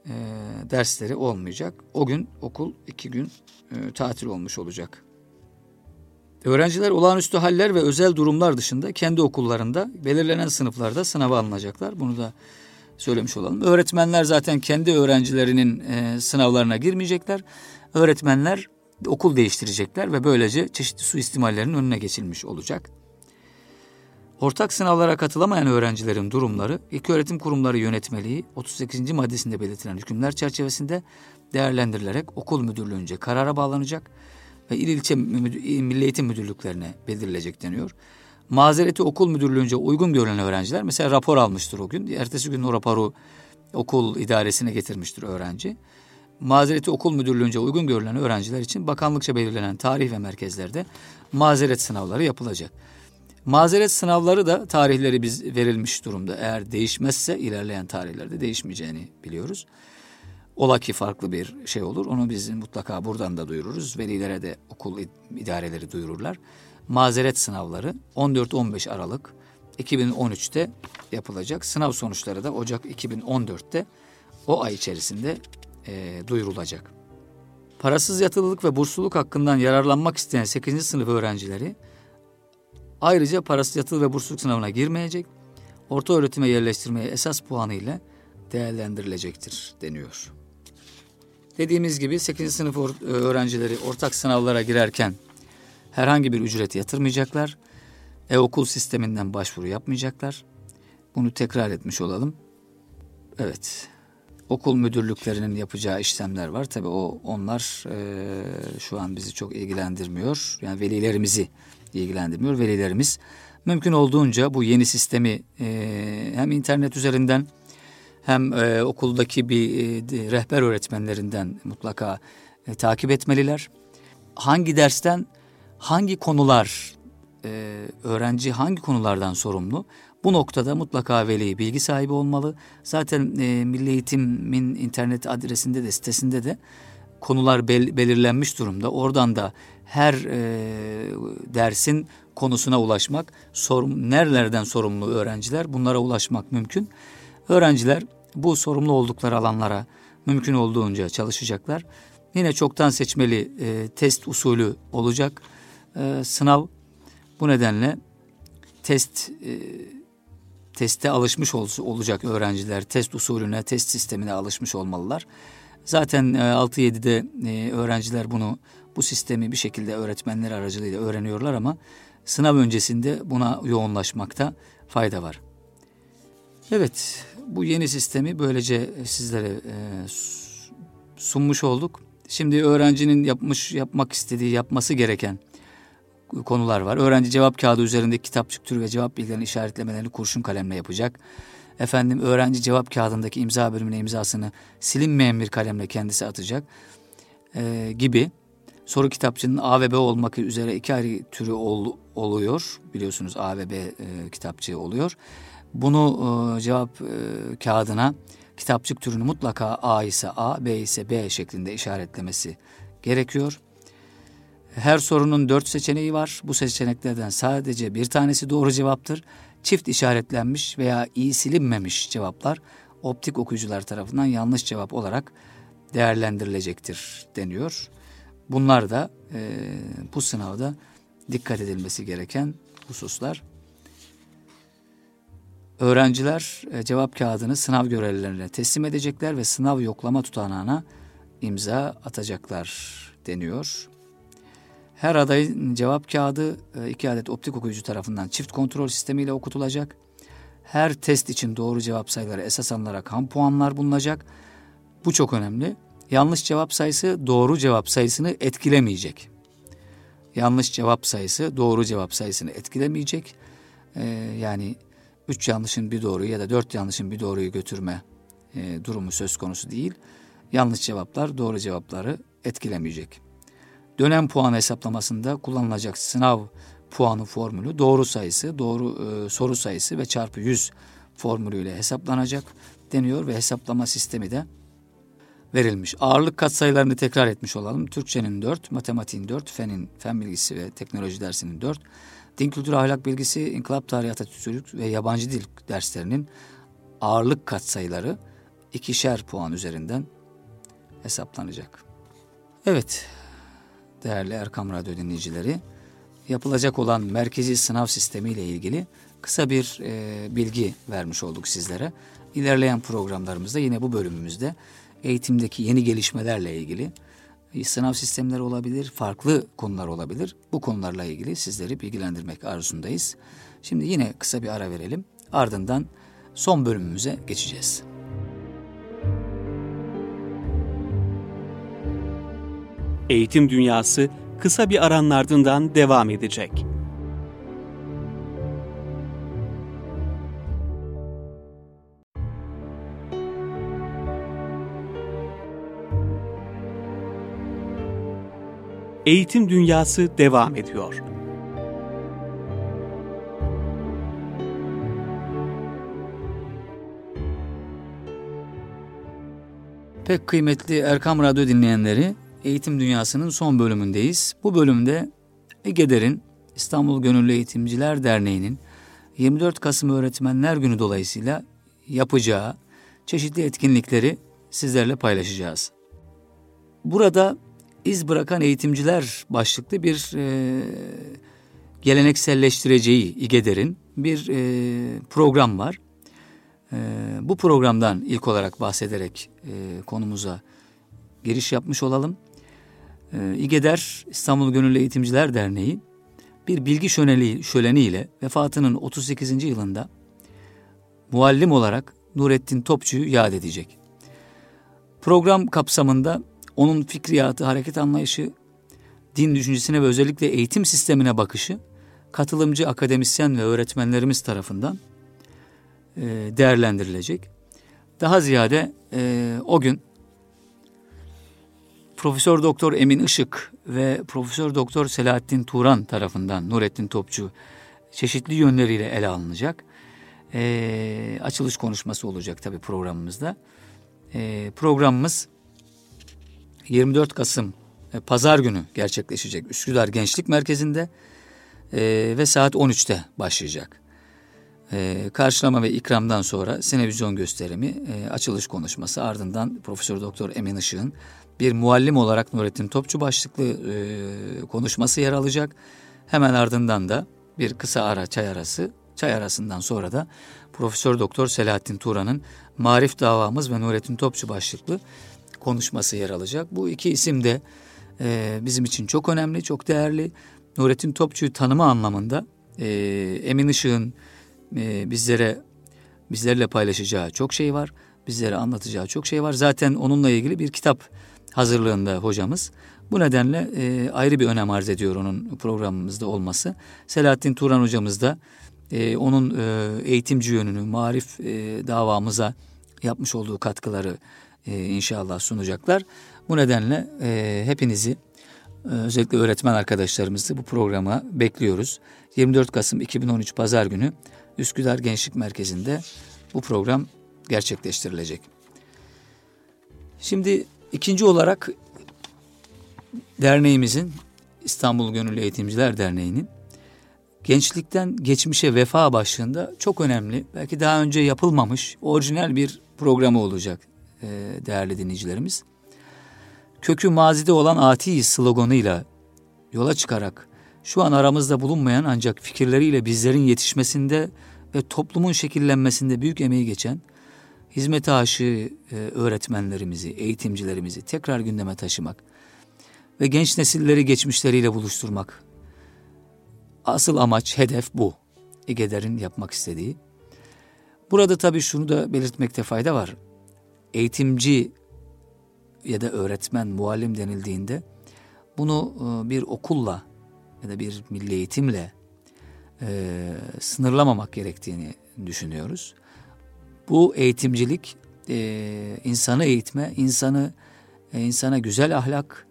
e, dersleri olmayacak. O gün okul 2 gün e, tatil olmuş olacak. Öğrenciler olağanüstü haller ve özel durumlar dışında kendi okullarında belirlenen sınıflarda sınava alınacaklar. Bunu da söylemiş olalım. Öğretmenler zaten kendi öğrencilerinin e, sınavlarına girmeyecekler. Öğretmenler okul değiştirecekler ve böylece çeşitli suistimallerin önüne geçilmiş olacak. Ortak sınavlara katılamayan öğrencilerin durumları öğretim Kurumları Yönetmeliği 38. maddesinde belirtilen hükümler çerçevesinde değerlendirilerek okul müdürlüğünce karara bağlanacak ve il ilçe milli eğitim müdürlüklerine bildirilecek deniyor. Mazereti okul müdürlüğünce uygun görülen öğrenciler mesela rapor almıştır o gün. Ertesi gün o raporu okul idaresine getirmiştir öğrenci. Mazereti okul müdürlüğünce uygun görülen öğrenciler için bakanlıkça belirlenen tarih ve merkezlerde mazeret sınavları yapılacak. Mazeret sınavları da tarihleri biz verilmiş durumda. Eğer değişmezse ilerleyen tarihlerde değişmeyeceğini biliyoruz. Ola ki farklı bir şey olur. Onu biz mutlaka buradan da duyururuz. Velilere de okul idareleri duyururlar. Mazeret sınavları 14-15 Aralık 2013'te yapılacak. Sınav sonuçları da Ocak 2014'te o ay içerisinde e, duyurulacak. Parasız yatılılık ve bursluluk hakkından yararlanmak isteyen 8. sınıf öğrencileri ayrıca parasız yatılı ve bursluluk sınavına girmeyecek, orta öğretime yerleştirmeye esas puanı ile değerlendirilecektir deniyor. Dediğimiz gibi 8. sınıf öğrencileri ortak sınavlara girerken herhangi bir ücret yatırmayacaklar. E-okul sisteminden başvuru yapmayacaklar. Bunu tekrar etmiş olalım. Evet. Okul müdürlüklerinin yapacağı işlemler var. Tabii o onlar e, şu an bizi çok ilgilendirmiyor. Yani velilerimizi ilgilendirmiyor. Velilerimiz mümkün olduğunca bu yeni sistemi e, hem internet üzerinden hem e, okuldaki bir e, rehber öğretmenlerinden mutlaka e, takip etmeliler. Hangi dersten hangi konular e, öğrenci hangi konulardan sorumlu? Bu noktada mutlaka veli bilgi sahibi olmalı. Zaten e, Milli Eğitim'in internet adresinde de sitesinde de konular bel, belirlenmiş durumda. Oradan da her e, dersin konusuna ulaşmak, sorum, nerelerden sorumlu öğrenciler bunlara ulaşmak mümkün. Öğrenciler bu sorumlu oldukları alanlara mümkün olduğunca çalışacaklar. Yine çoktan seçmeli e, test usulü olacak e, sınav. Bu nedenle test e, teste alışmış ol, olacak öğrenciler. Test usulüne, test sistemine alışmış olmalılar. Zaten e, 6-7'de e, öğrenciler bunu bu sistemi bir şekilde öğretmenler aracılığıyla öğreniyorlar ama sınav öncesinde buna yoğunlaşmakta fayda var. Evet, bu yeni sistemi böylece sizlere e, sunmuş olduk. Şimdi öğrencinin yapmış yapmak istediği, yapması gereken konular var. Öğrenci cevap kağıdı üzerindeki kitapçık türü ve cevap bilgilerini işaretlemelerini kurşun kalemle yapacak. Efendim öğrenci cevap kağıdındaki imza bölümüne imzasını silinmeyen bir kalemle kendisi atacak ee, gibi. Soru kitapçının A ve B olmak üzere iki ayrı türü ol, oluyor. Biliyorsunuz A ve B e, kitapçığı oluyor. Bunu e, cevap e, kağıdına kitapçık türünü mutlaka A ise A, B ise B şeklinde işaretlemesi gerekiyor. Her sorunun dört seçeneği var. Bu seçeneklerden sadece bir tanesi doğru cevaptır. Çift işaretlenmiş veya iyi silinmemiş cevaplar optik okuyucular tarafından yanlış cevap olarak değerlendirilecektir deniyor. Bunlar da e, bu sınavda dikkat edilmesi gereken hususlar. Öğrenciler e, cevap kağıdını sınav görevlilerine teslim edecekler ve sınav yoklama tutanağına imza atacaklar deniyor. Her adayın cevap kağıdı e, iki adet optik okuyucu tarafından çift kontrol sistemiyle okutulacak. Her test için doğru cevap sayıları esas alınarak ham puanlar bulunacak. Bu çok önemli. Yanlış cevap sayısı doğru cevap sayısını etkilemeyecek. Yanlış cevap sayısı doğru cevap sayısını etkilemeyecek. Ee, yani üç yanlışın bir doğruyu ya da dört yanlışın bir doğruyu götürme e, durumu söz konusu değil. Yanlış cevaplar doğru cevapları etkilemeyecek. Dönem puan hesaplamasında kullanılacak sınav puanı formülü doğru sayısı, doğru e, soru sayısı ve çarpı 100 formülüyle hesaplanacak deniyor ve hesaplama sistemi de verilmiş. Ağırlık katsayılarını tekrar etmiş olalım. Türkçenin 4, matematiğin 4, fenin, fen bilgisi ve teknoloji dersinin 4, din kültürü ahlak bilgisi, inkılap tarihi Atatürkçülük ve yabancı dil derslerinin ağırlık katsayıları ikişer puan üzerinden hesaplanacak. Evet, değerli Erkam Radyo dinleyicileri, yapılacak olan merkezi sınav sistemi ile ilgili kısa bir e, bilgi vermiş olduk sizlere. İlerleyen programlarımızda yine bu bölümümüzde eğitimdeki yeni gelişmelerle ilgili e, sınav sistemleri olabilir, farklı konular olabilir. Bu konularla ilgili sizleri bilgilendirmek arzusundayız. Şimdi yine kısa bir ara verelim. Ardından son bölümümüze geçeceğiz. Eğitim Dünyası kısa bir aranın ardından devam edecek. Eğitim Dünyası devam ediyor. Pek kıymetli Erkam Radyo dinleyenleri, Eğitim Dünyası'nın son bölümündeyiz. Bu bölümde EGEDER'in İstanbul Gönüllü Eğitimciler Derneği'nin 24 Kasım Öğretmenler Günü dolayısıyla yapacağı çeşitli etkinlikleri sizlerle paylaşacağız. Burada iz bırakan eğitimciler başlıklı bir e, gelenekselleştireceği İGEDER'in bir e, program var. E, bu programdan ilk olarak bahsederek e, konumuza giriş yapmış olalım. E, İGEDER İstanbul Gönüllü Eğitimciler Derneği bir bilgi şöleni, şöleniyle vefatının 38. yılında muallim olarak Nurettin Topçu'yu yad edecek. Program kapsamında onun fikriyatı, hareket anlayışı, din düşüncesine ve özellikle eğitim sistemine bakışı katılımcı akademisyen ve öğretmenlerimiz tarafından e, değerlendirilecek. Daha ziyade e, o gün Profesör Doktor Emin Işık ve Profesör Doktor Selahattin Turan tarafından Nurettin Topçu çeşitli yönleriyle ele alınacak. E, açılış konuşması olacak tabii programımızda. E, programımız 24 Kasım Pazar günü gerçekleşecek Üsküdar Gençlik Merkezi'nde e, ve saat 13'te başlayacak. E, karşılama ve ikramdan sonra sinevizyon gösterimi, e, açılış konuşması ardından Profesör Doktor Emin Işık'ın bir muallim olarak Nurettin Topçu başlıklı e, konuşması yer alacak. Hemen ardından da bir kısa ara çay arası, çay arasından sonra da Profesör Doktor Selahattin Turan'ın Marif Davamız ve Nurettin Topçu başlıklı konuşması yer alacak. Bu iki isim de e, bizim için çok önemli, çok değerli. Nurettin Topçu'yu tanıma anlamında e, Emin Işık'ın e, bizlere bizlerle paylaşacağı çok şey var. Bizlere anlatacağı çok şey var. Zaten onunla ilgili bir kitap hazırlığında hocamız. Bu nedenle e, ayrı bir önem arz ediyor onun programımızda olması. Selahattin Turan hocamız da e, onun e, eğitimci yönünü, marif e, davamıza yapmış olduğu katkıları e, inşallah sunacaklar. Bu nedenle e, hepinizi e, özellikle öğretmen arkadaşlarımızı bu programa bekliyoruz. 24 Kasım 2013 Pazar günü Üsküdar Gençlik Merkezi'nde bu program gerçekleştirilecek. Şimdi ikinci olarak derneğimizin İstanbul Gönüllü Eğitimciler Derneği'nin gençlikten geçmişe vefa başlığında çok önemli, belki daha önce yapılmamış orijinal bir programı olacak e, değerli dinleyicilerimiz. Kökü mazide olan ati sloganıyla yola çıkarak şu an aramızda bulunmayan ancak fikirleriyle bizlerin yetişmesinde ve toplumun şekillenmesinde büyük emeği geçen hizmete aşığı e, öğretmenlerimizi, eğitimcilerimizi tekrar gündeme taşımak ve genç nesilleri geçmişleriyle buluşturmak. Asıl amaç, hedef bu. İGEDER'in yapmak istediği. Burada tabii şunu da belirtmekte fayda var. Eğitimci ya da öğretmen, muallim denildiğinde bunu e, bir okulla ya da bir milli eğitimle e, sınırlamamak gerektiğini düşünüyoruz. Bu eğitimcilik e, insanı eğitme, insanı e, insana güzel ahlak,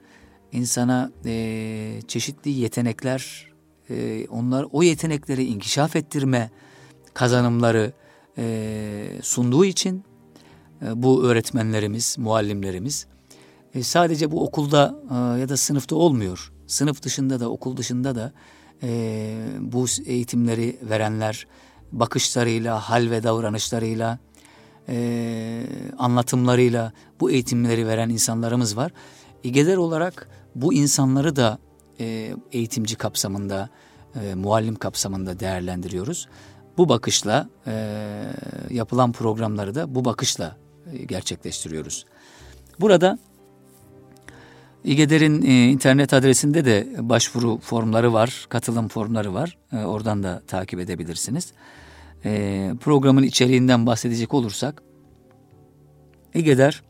insana e, çeşitli yetenekler, e, onlar o yetenekleri inkişaf ettirme kazanımları e, sunduğu için e, bu öğretmenlerimiz, muallimlerimiz e, sadece bu okulda e, ya da sınıfta olmuyor. Sınıf dışında da okul dışında da e, bu eğitimleri verenler bakışlarıyla, hal ve davranışlarıyla, e, anlatımlarıyla bu eğitimleri veren insanlarımız var. İGEDER olarak bu insanları da e, eğitimci kapsamında, e, muallim kapsamında değerlendiriyoruz. Bu bakışla e, yapılan programları da bu bakışla e, gerçekleştiriyoruz. Burada İGEDER'in e, internet adresinde de başvuru formları var, katılım formları var. E, oradan da takip edebilirsiniz. E, programın içeriğinden bahsedecek olursak, İGEDER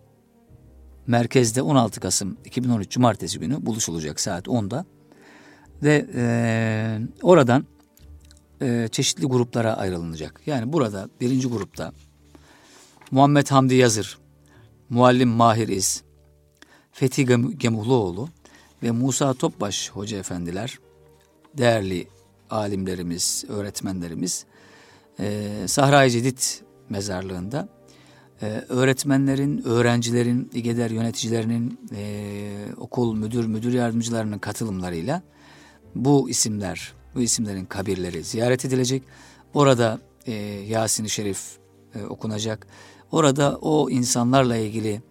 merkezde 16 Kasım 2013 Cumartesi günü buluşulacak saat 10'da ve e, oradan e, çeşitli gruplara ayrılınacak. Yani burada birinci grupta Muhammed Hamdi Yazır, Muallim Mahir İz, Fethi Gemuhluoğlu ve Musa Topbaş Hoca Efendiler, değerli alimlerimiz, öğretmenlerimiz e, Sahra-i Cedid mezarlığında e, öğretmenlerin, öğrencilerin, İGEDER yöneticilerinin, e, okul müdür, müdür yardımcılarının katılımlarıyla bu isimler, bu isimlerin kabirleri ziyaret edilecek. Orada e, Yasin-i Şerif e, okunacak. Orada o insanlarla ilgili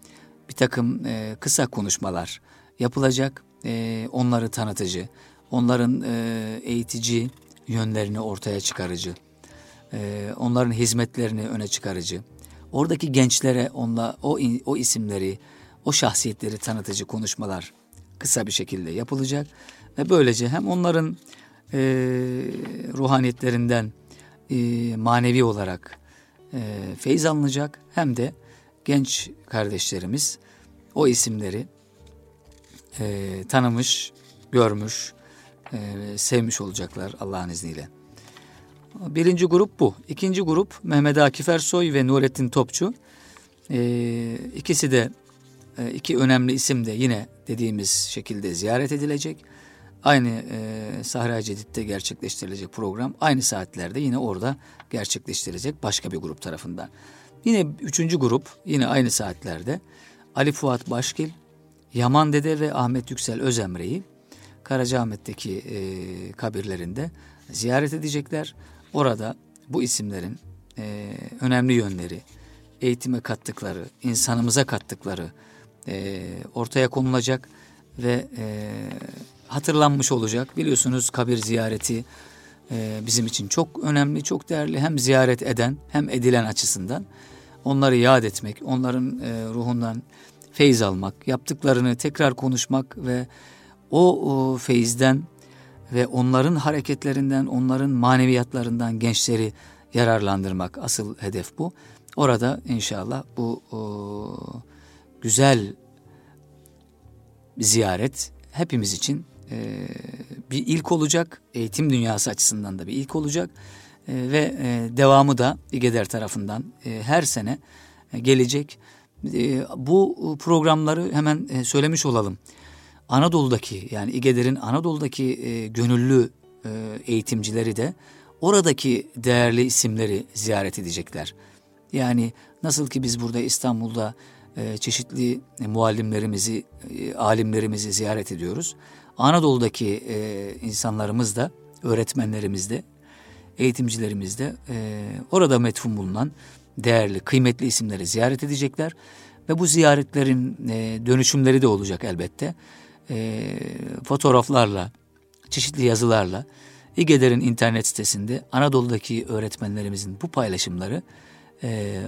bir takım e, kısa konuşmalar yapılacak. E, onları tanıtıcı, onların e, eğitici yönlerini ortaya çıkarıcı, e, onların hizmetlerini öne çıkarıcı. Oradaki gençlere onla o o isimleri, o şahsiyetleri tanıtıcı konuşmalar kısa bir şekilde yapılacak ve böylece hem onların e, ruhaniyetlerinden e, manevi olarak e, feyiz alınacak hem de genç kardeşlerimiz o isimleri e, tanımış, görmüş, e, sevmiş olacaklar Allah'ın izniyle. Birinci grup bu. İkinci grup Mehmet Akif Ersoy ve Nurettin Topçu. E, ikisi de e, iki önemli isim de yine dediğimiz şekilde ziyaret edilecek. Aynı e, Sahra Cedid'de gerçekleştirilecek program aynı saatlerde yine orada gerçekleştirilecek başka bir grup tarafından. Yine üçüncü grup yine aynı saatlerde Ali Fuat Başkil, Yaman Dede ve Ahmet Yüksel Özemre'yi Karacaahmet'teki e, kabirlerinde ziyaret edecekler. Orada bu isimlerin e, önemli yönleri, eğitime kattıkları, insanımıza kattıkları e, ortaya konulacak ve e, hatırlanmış olacak. Biliyorsunuz kabir ziyareti e, bizim için çok önemli, çok değerli. Hem ziyaret eden hem edilen açısından onları yad etmek, onların e, ruhundan feyiz almak, yaptıklarını tekrar konuşmak ve o, o feyizden ve onların hareketlerinden, onların maneviyatlarından gençleri yararlandırmak asıl hedef bu. Orada inşallah bu o, güzel ziyaret hepimiz için e, bir ilk olacak. Eğitim dünyası açısından da bir ilk olacak. E, ve e, devamı da İGEDER tarafından e, her sene e, gelecek. E, bu programları hemen e, söylemiş olalım. Anadolu'daki yani İGEDER'in Anadolu'daki e, gönüllü e, eğitimcileri de oradaki değerli isimleri ziyaret edecekler. Yani nasıl ki biz burada İstanbul'da e, çeşitli muallimlerimizi, e, alimlerimizi ziyaret ediyoruz. Anadolu'daki e, insanlarımız da, öğretmenlerimiz de, eğitimcilerimiz de e, orada metfun bulunan değerli, kıymetli isimleri ziyaret edecekler. Ve bu ziyaretlerin e, dönüşümleri de olacak elbette. E, fotoğraflarla, çeşitli yazılarla İGEDER'in internet sitesinde Anadolu'daki öğretmenlerimizin bu paylaşımları e,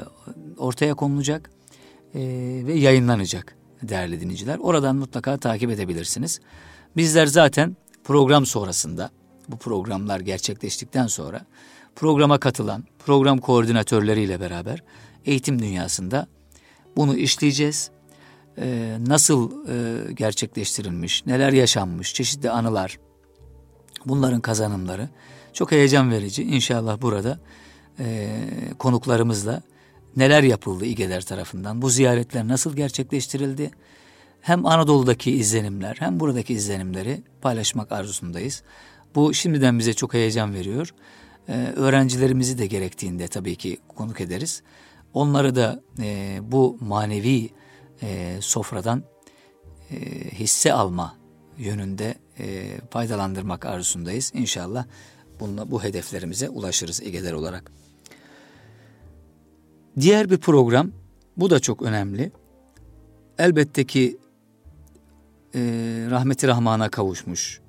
ortaya konulacak e, ve yayınlanacak değerli dinleyiciler. Oradan mutlaka takip edebilirsiniz. Bizler zaten program sonrasında bu programlar gerçekleştikten sonra programa katılan program koordinatörleriyle beraber eğitim dünyasında bunu işleyeceğiz. Ee, nasıl e, gerçekleştirilmiş, neler yaşanmış, çeşitli anılar, bunların kazanımları çok heyecan verici. İnşallah burada e, konuklarımızla neler yapıldı İGEDER tarafından, bu ziyaretler nasıl gerçekleştirildi, hem Anadolu'daki izlenimler hem buradaki izlenimleri paylaşmak arzusundayız. Bu şimdiden bize çok heyecan veriyor. Ee, öğrencilerimizi de gerektiğinde tabii ki konuk ederiz. Onları da e, bu manevi e, sofradan e, hisse alma yönünde e, faydalandırmak arzusundayız. İnşallah bununla bu hedeflerimize ulaşırız İGEDER olarak. Diğer bir program, bu da çok önemli. Elbette ki e, rahmeti rahmana kavuşmuş,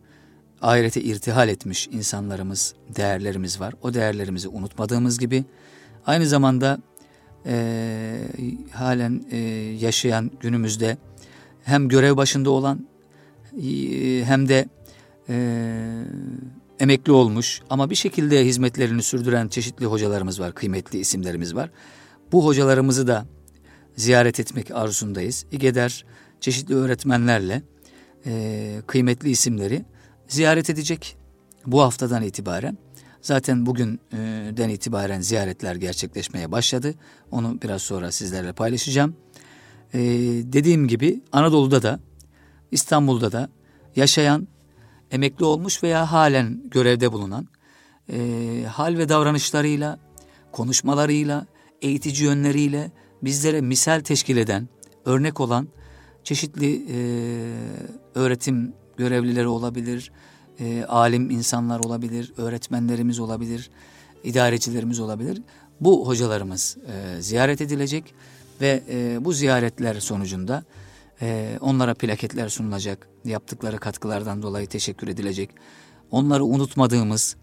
ahirete irtihal etmiş insanlarımız, değerlerimiz var. O değerlerimizi unutmadığımız gibi aynı zamanda e, halen e, yaşayan günümüzde hem görev başında olan e, hem de e, emekli olmuş ama bir şekilde hizmetlerini sürdüren çeşitli hocalarımız var, kıymetli isimlerimiz var. Bu hocalarımızı da ziyaret etmek arzusundayız. İGEDER çeşitli öğretmenlerle e, kıymetli isimleri ziyaret edecek bu haftadan itibaren. Zaten bugünden itibaren ziyaretler gerçekleşmeye başladı. Onu biraz sonra sizlerle paylaşacağım. Ee, dediğim gibi Anadolu'da da İstanbul'da da yaşayan, emekli olmuş veya halen görevde bulunan e, hal ve davranışlarıyla, konuşmalarıyla, eğitici yönleriyle bizlere misal teşkil eden, örnek olan çeşitli e, öğretim görevlileri olabilir, e, alim insanlar olabilir, öğretmenlerimiz olabilir, idarecilerimiz olabilir. Bu hocalarımız e, ziyaret edilecek ve e, bu ziyaretler sonucunda e, onlara plaketler sunulacak, yaptıkları katkılardan dolayı teşekkür edilecek. Onları unutmadığımız,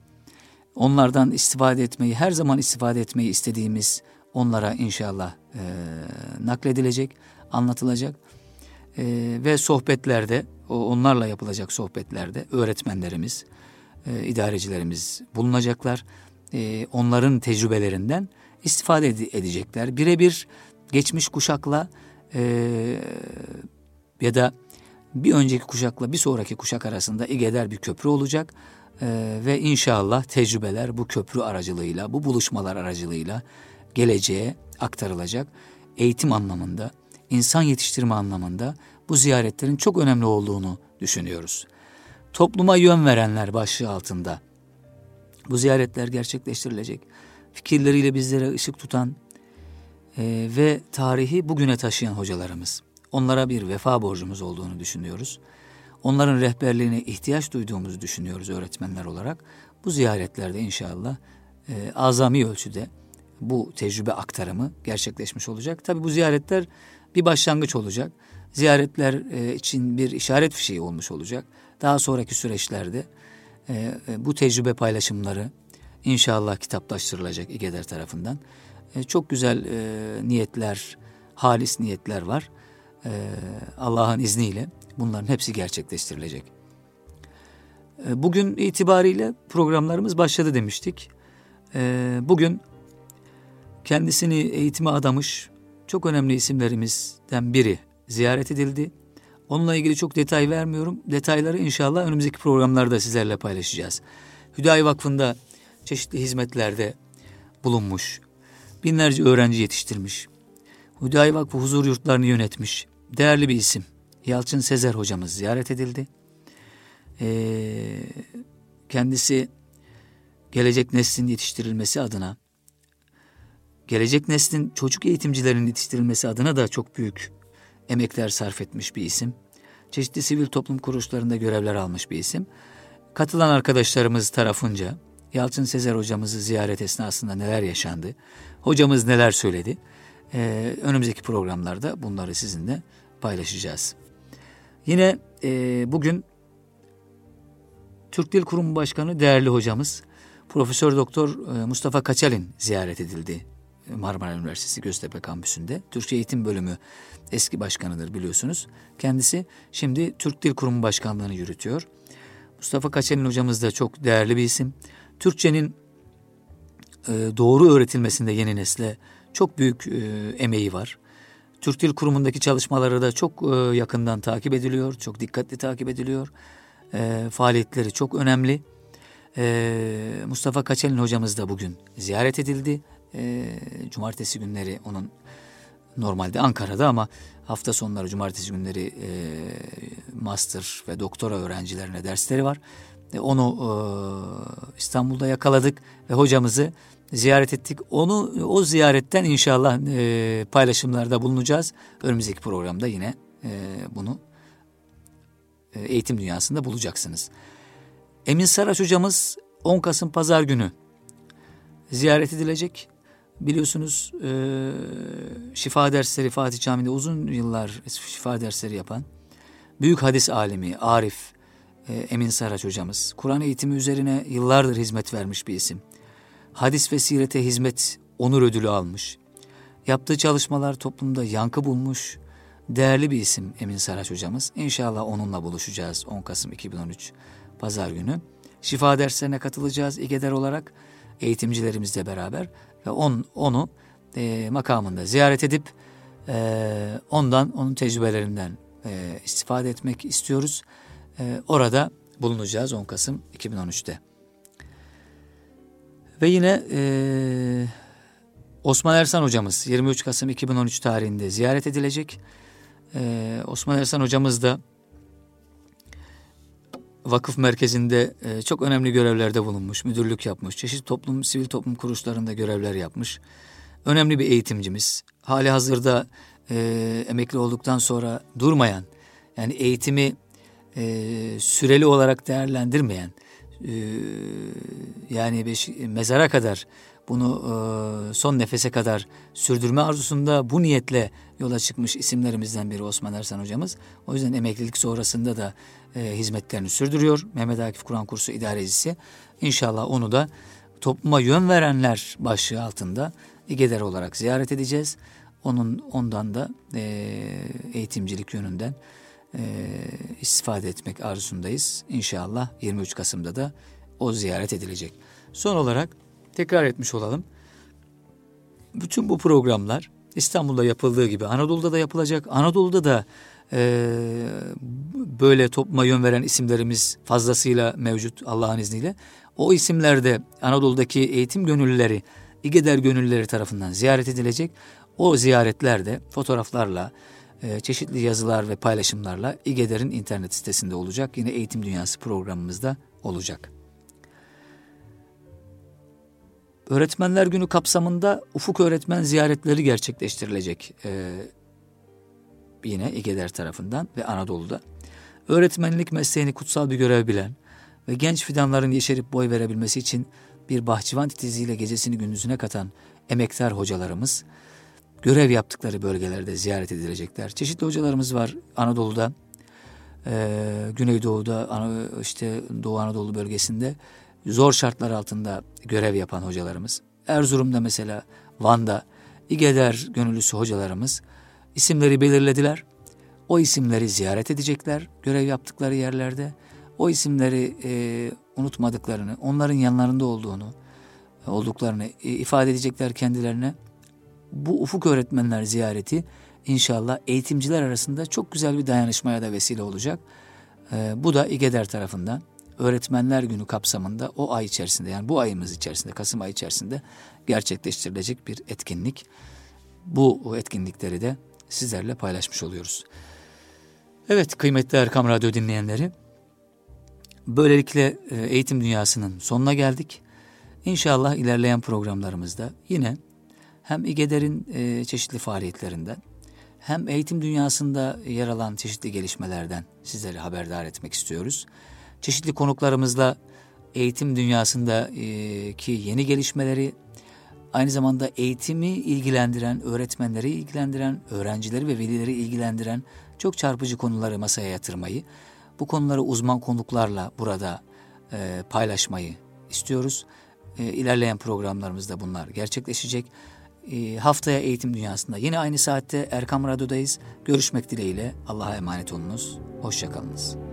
onlardan istifade etmeyi, her zaman istifade etmeyi istediğimiz onlara inşallah e, nakledilecek, anlatılacak. E, ve sohbetlerde onlarla yapılacak sohbetlerde öğretmenlerimiz, e, idarecilerimiz bulunacaklar. E, onların tecrübelerinden istifade edecekler. Birebir geçmiş kuşakla e, ya da bir önceki kuşakla bir sonraki kuşak arasında İGEDER bir köprü olacak. E, ve inşallah tecrübeler bu köprü aracılığıyla, bu buluşmalar aracılığıyla geleceğe aktarılacak. Eğitim anlamında, insan yetiştirme anlamında bu ziyaretlerin çok önemli olduğunu düşünüyoruz. Topluma yön verenler başlığı altında bu ziyaretler gerçekleştirilecek. Fikirleriyle bizlere ışık tutan e, ve tarihi bugüne taşıyan hocalarımız. Onlara bir vefa borcumuz olduğunu düşünüyoruz. Onların rehberliğine ihtiyaç duyduğumuzu düşünüyoruz öğretmenler olarak. Bu ziyaretlerde inşallah e, azami ölçüde bu tecrübe aktarımı gerçekleşmiş olacak. Tabi bu ziyaretler bir başlangıç olacak ziyaretler e, için bir işaret fişeği olmuş olacak. Daha sonraki süreçlerde e, e, bu tecrübe paylaşımları inşallah kitaplaştırılacak İGEDER tarafından. Çok güzel niyetler, halis niyetler var. Allah'ın izniyle bunların hepsi gerçekleştirilecek. Bugün itibariyle programlarımız başladı demiştik. Bugün kendisini eğitime adamış çok önemli isimlerimizden biri ziyaret edildi. Onunla ilgili çok detay vermiyorum. Detayları inşallah önümüzdeki programlarda sizlerle paylaşacağız. Hüdayi Vakfı'nda çeşitli hizmetlerde bulunmuş. Binlerce öğrenci yetiştirmiş. Hüdayi Vakfı huzur yurtlarını yönetmiş. Değerli bir isim. Yalçın Sezer hocamız ziyaret edildi. Ee, kendisi gelecek neslin yetiştirilmesi adına, gelecek neslin çocuk eğitimcilerinin yetiştirilmesi adına da çok büyük emekler sarf etmiş bir isim. Çeşitli sivil toplum kuruluşlarında görevler almış bir isim. Katılan arkadaşlarımız tarafınca Yalçın Sezer hocamızı ziyaret esnasında neler yaşandı, hocamız neler söyledi, ee, önümüzdeki programlarda bunları sizinle paylaşacağız. Yine e, bugün Türk Dil Kurumu Başkanı değerli hocamız Profesör Doktor e, Mustafa Kaçalin ziyaret edildi Marmara Üniversitesi Göztepe kampüsünde. Türkçe Eğitim Bölümü eski başkanıdır biliyorsunuz. Kendisi şimdi Türk Dil Kurumu Başkanlığı'nı yürütüyor. Mustafa Kaçalin hocamız da çok değerli bir isim. Türkçenin e, doğru öğretilmesinde yeni nesle çok büyük e, emeği var. Türk Dil Kurumu'ndaki çalışmaları da çok e, yakından takip ediliyor, çok dikkatli takip ediliyor. E, faaliyetleri çok önemli. E, Mustafa Kaçelin hocamız da bugün ziyaret edildi. E, cumartesi günleri onun normalde Ankara'da ama hafta sonları cumartesi günleri e, master ve doktora öğrencilerine dersleri var. E, onu e, İstanbul'da yakaladık ve hocamızı ziyaret ettik. Onu o ziyaretten inşallah e, paylaşımlarda bulunacağız. Önümüzdeki programda yine e, bunu e, eğitim dünyasında bulacaksınız. Emin Saraç hocamız 10 Kasım Pazar günü ziyaret edilecek. Biliyorsunuz e, şifa dersleri Fatih Camii'nde uzun yıllar şifa dersleri yapan büyük hadis alimi, arif e, Emin Saraç hocamız. Kur'an eğitimi üzerine yıllardır hizmet vermiş bir isim hadis ve sirete hizmet onur ödülü almış. Yaptığı çalışmalar toplumda yankı bulmuş. Değerli bir isim Emin Saraç hocamız. İnşallah onunla buluşacağız 10 Kasım 2013 Pazar günü. Şifa derslerine katılacağız İGEDER olarak eğitimcilerimizle beraber ve on, onu e, makamında ziyaret edip e, ondan, onun tecrübelerinden e, istifade etmek istiyoruz. E, orada bulunacağız 10 Kasım 2013'te. Ve yine e, Osman Ersan hocamız 23 Kasım 2013 tarihinde ziyaret edilecek. E, Osman Ersan hocamız da vakıf merkezinde e, çok önemli görevlerde bulunmuş, müdürlük yapmış, çeşitli toplum, sivil toplum kuruluşlarında görevler yapmış. Önemli bir eğitimcimiz. Hali hazırda e, emekli olduktan sonra durmayan, yani eğitimi e, süreli olarak değerlendirmeyen, ee, yani beş, mezara kadar bunu e, son nefese kadar sürdürme arzusunda bu niyetle yola çıkmış isimlerimizden biri Osman Ersan hocamız. O yüzden emeklilik sonrasında da e, hizmetlerini sürdürüyor. Mehmet Akif Kur'an kursu idarecisi. İnşallah onu da topluma yön verenler başlığı altında İGEDER olarak ziyaret edeceğiz. Onun ondan da e, eğitimcilik yönünden e, istifade etmek arzusundayız. İnşallah 23 Kasım'da da o ziyaret edilecek. Son olarak tekrar etmiş olalım. Bütün bu programlar İstanbul'da yapıldığı gibi Anadolu'da da yapılacak. Anadolu'da da e, böyle topluma yön veren isimlerimiz fazlasıyla mevcut Allah'ın izniyle. O isimlerde Anadolu'daki eğitim gönüllüleri, İGEDER gönüllüleri tarafından ziyaret edilecek. O ziyaretlerde fotoğraflarla, e, çeşitli yazılar ve paylaşımlarla İGEDER'in internet sitesinde olacak. Yine Eğitim Dünyası programımızda olacak. Öğretmenler Günü kapsamında ufuk öğretmen ziyaretleri gerçekleştirilecek ee, yine İGEDER tarafından ve Anadolu'da. Öğretmenlik mesleğini kutsal bir görev bilen ve genç fidanların yeşerip boy verebilmesi için bir bahçıvan titiziyle gecesini gündüzüne katan emektar hocalarımız görev yaptıkları bölgelerde ziyaret edilecekler. Çeşitli hocalarımız var Anadolu'da, e, Güneydoğu'da, işte Doğu Anadolu bölgesinde zor şartlar altında görev yapan hocalarımız. Erzurum'da mesela, Van'da, İGEDER gönüllüsü hocalarımız isimleri belirlediler. O isimleri ziyaret edecekler görev yaptıkları yerlerde. O isimleri e, unutmadıklarını, onların yanlarında olduğunu, olduklarını ifade edecekler kendilerine bu ufuk öğretmenler ziyareti inşallah eğitimciler arasında çok güzel bir dayanışmaya da vesile olacak. Ee, bu da İGEDER tarafından Öğretmenler Günü kapsamında o ay içerisinde yani bu ayımız içerisinde Kasım ayı içerisinde gerçekleştirilecek bir etkinlik. Bu etkinlikleri de sizlerle paylaşmış oluyoruz. Evet kıymetli Erkam Radyo dinleyenleri böylelikle e, eğitim dünyasının sonuna geldik. İnşallah ilerleyen programlarımızda yine hem İGEDER'in e, çeşitli faaliyetlerinden hem eğitim dünyasında yer alan çeşitli gelişmelerden sizleri haberdar etmek istiyoruz. Çeşitli konuklarımızla eğitim dünyasındaki yeni gelişmeleri, aynı zamanda eğitimi ilgilendiren, öğretmenleri ilgilendiren, öğrencileri ve velileri ilgilendiren çok çarpıcı konuları masaya yatırmayı, bu konuları uzman konuklarla burada e, paylaşmayı istiyoruz. E, ilerleyen programlarımızda bunlar gerçekleşecek. E, haftaya Eğitim Dünyası'nda yine aynı saatte Erkam Radyo'dayız. Görüşmek dileğiyle Allah'a emanet olunuz. Hoşçakalınız.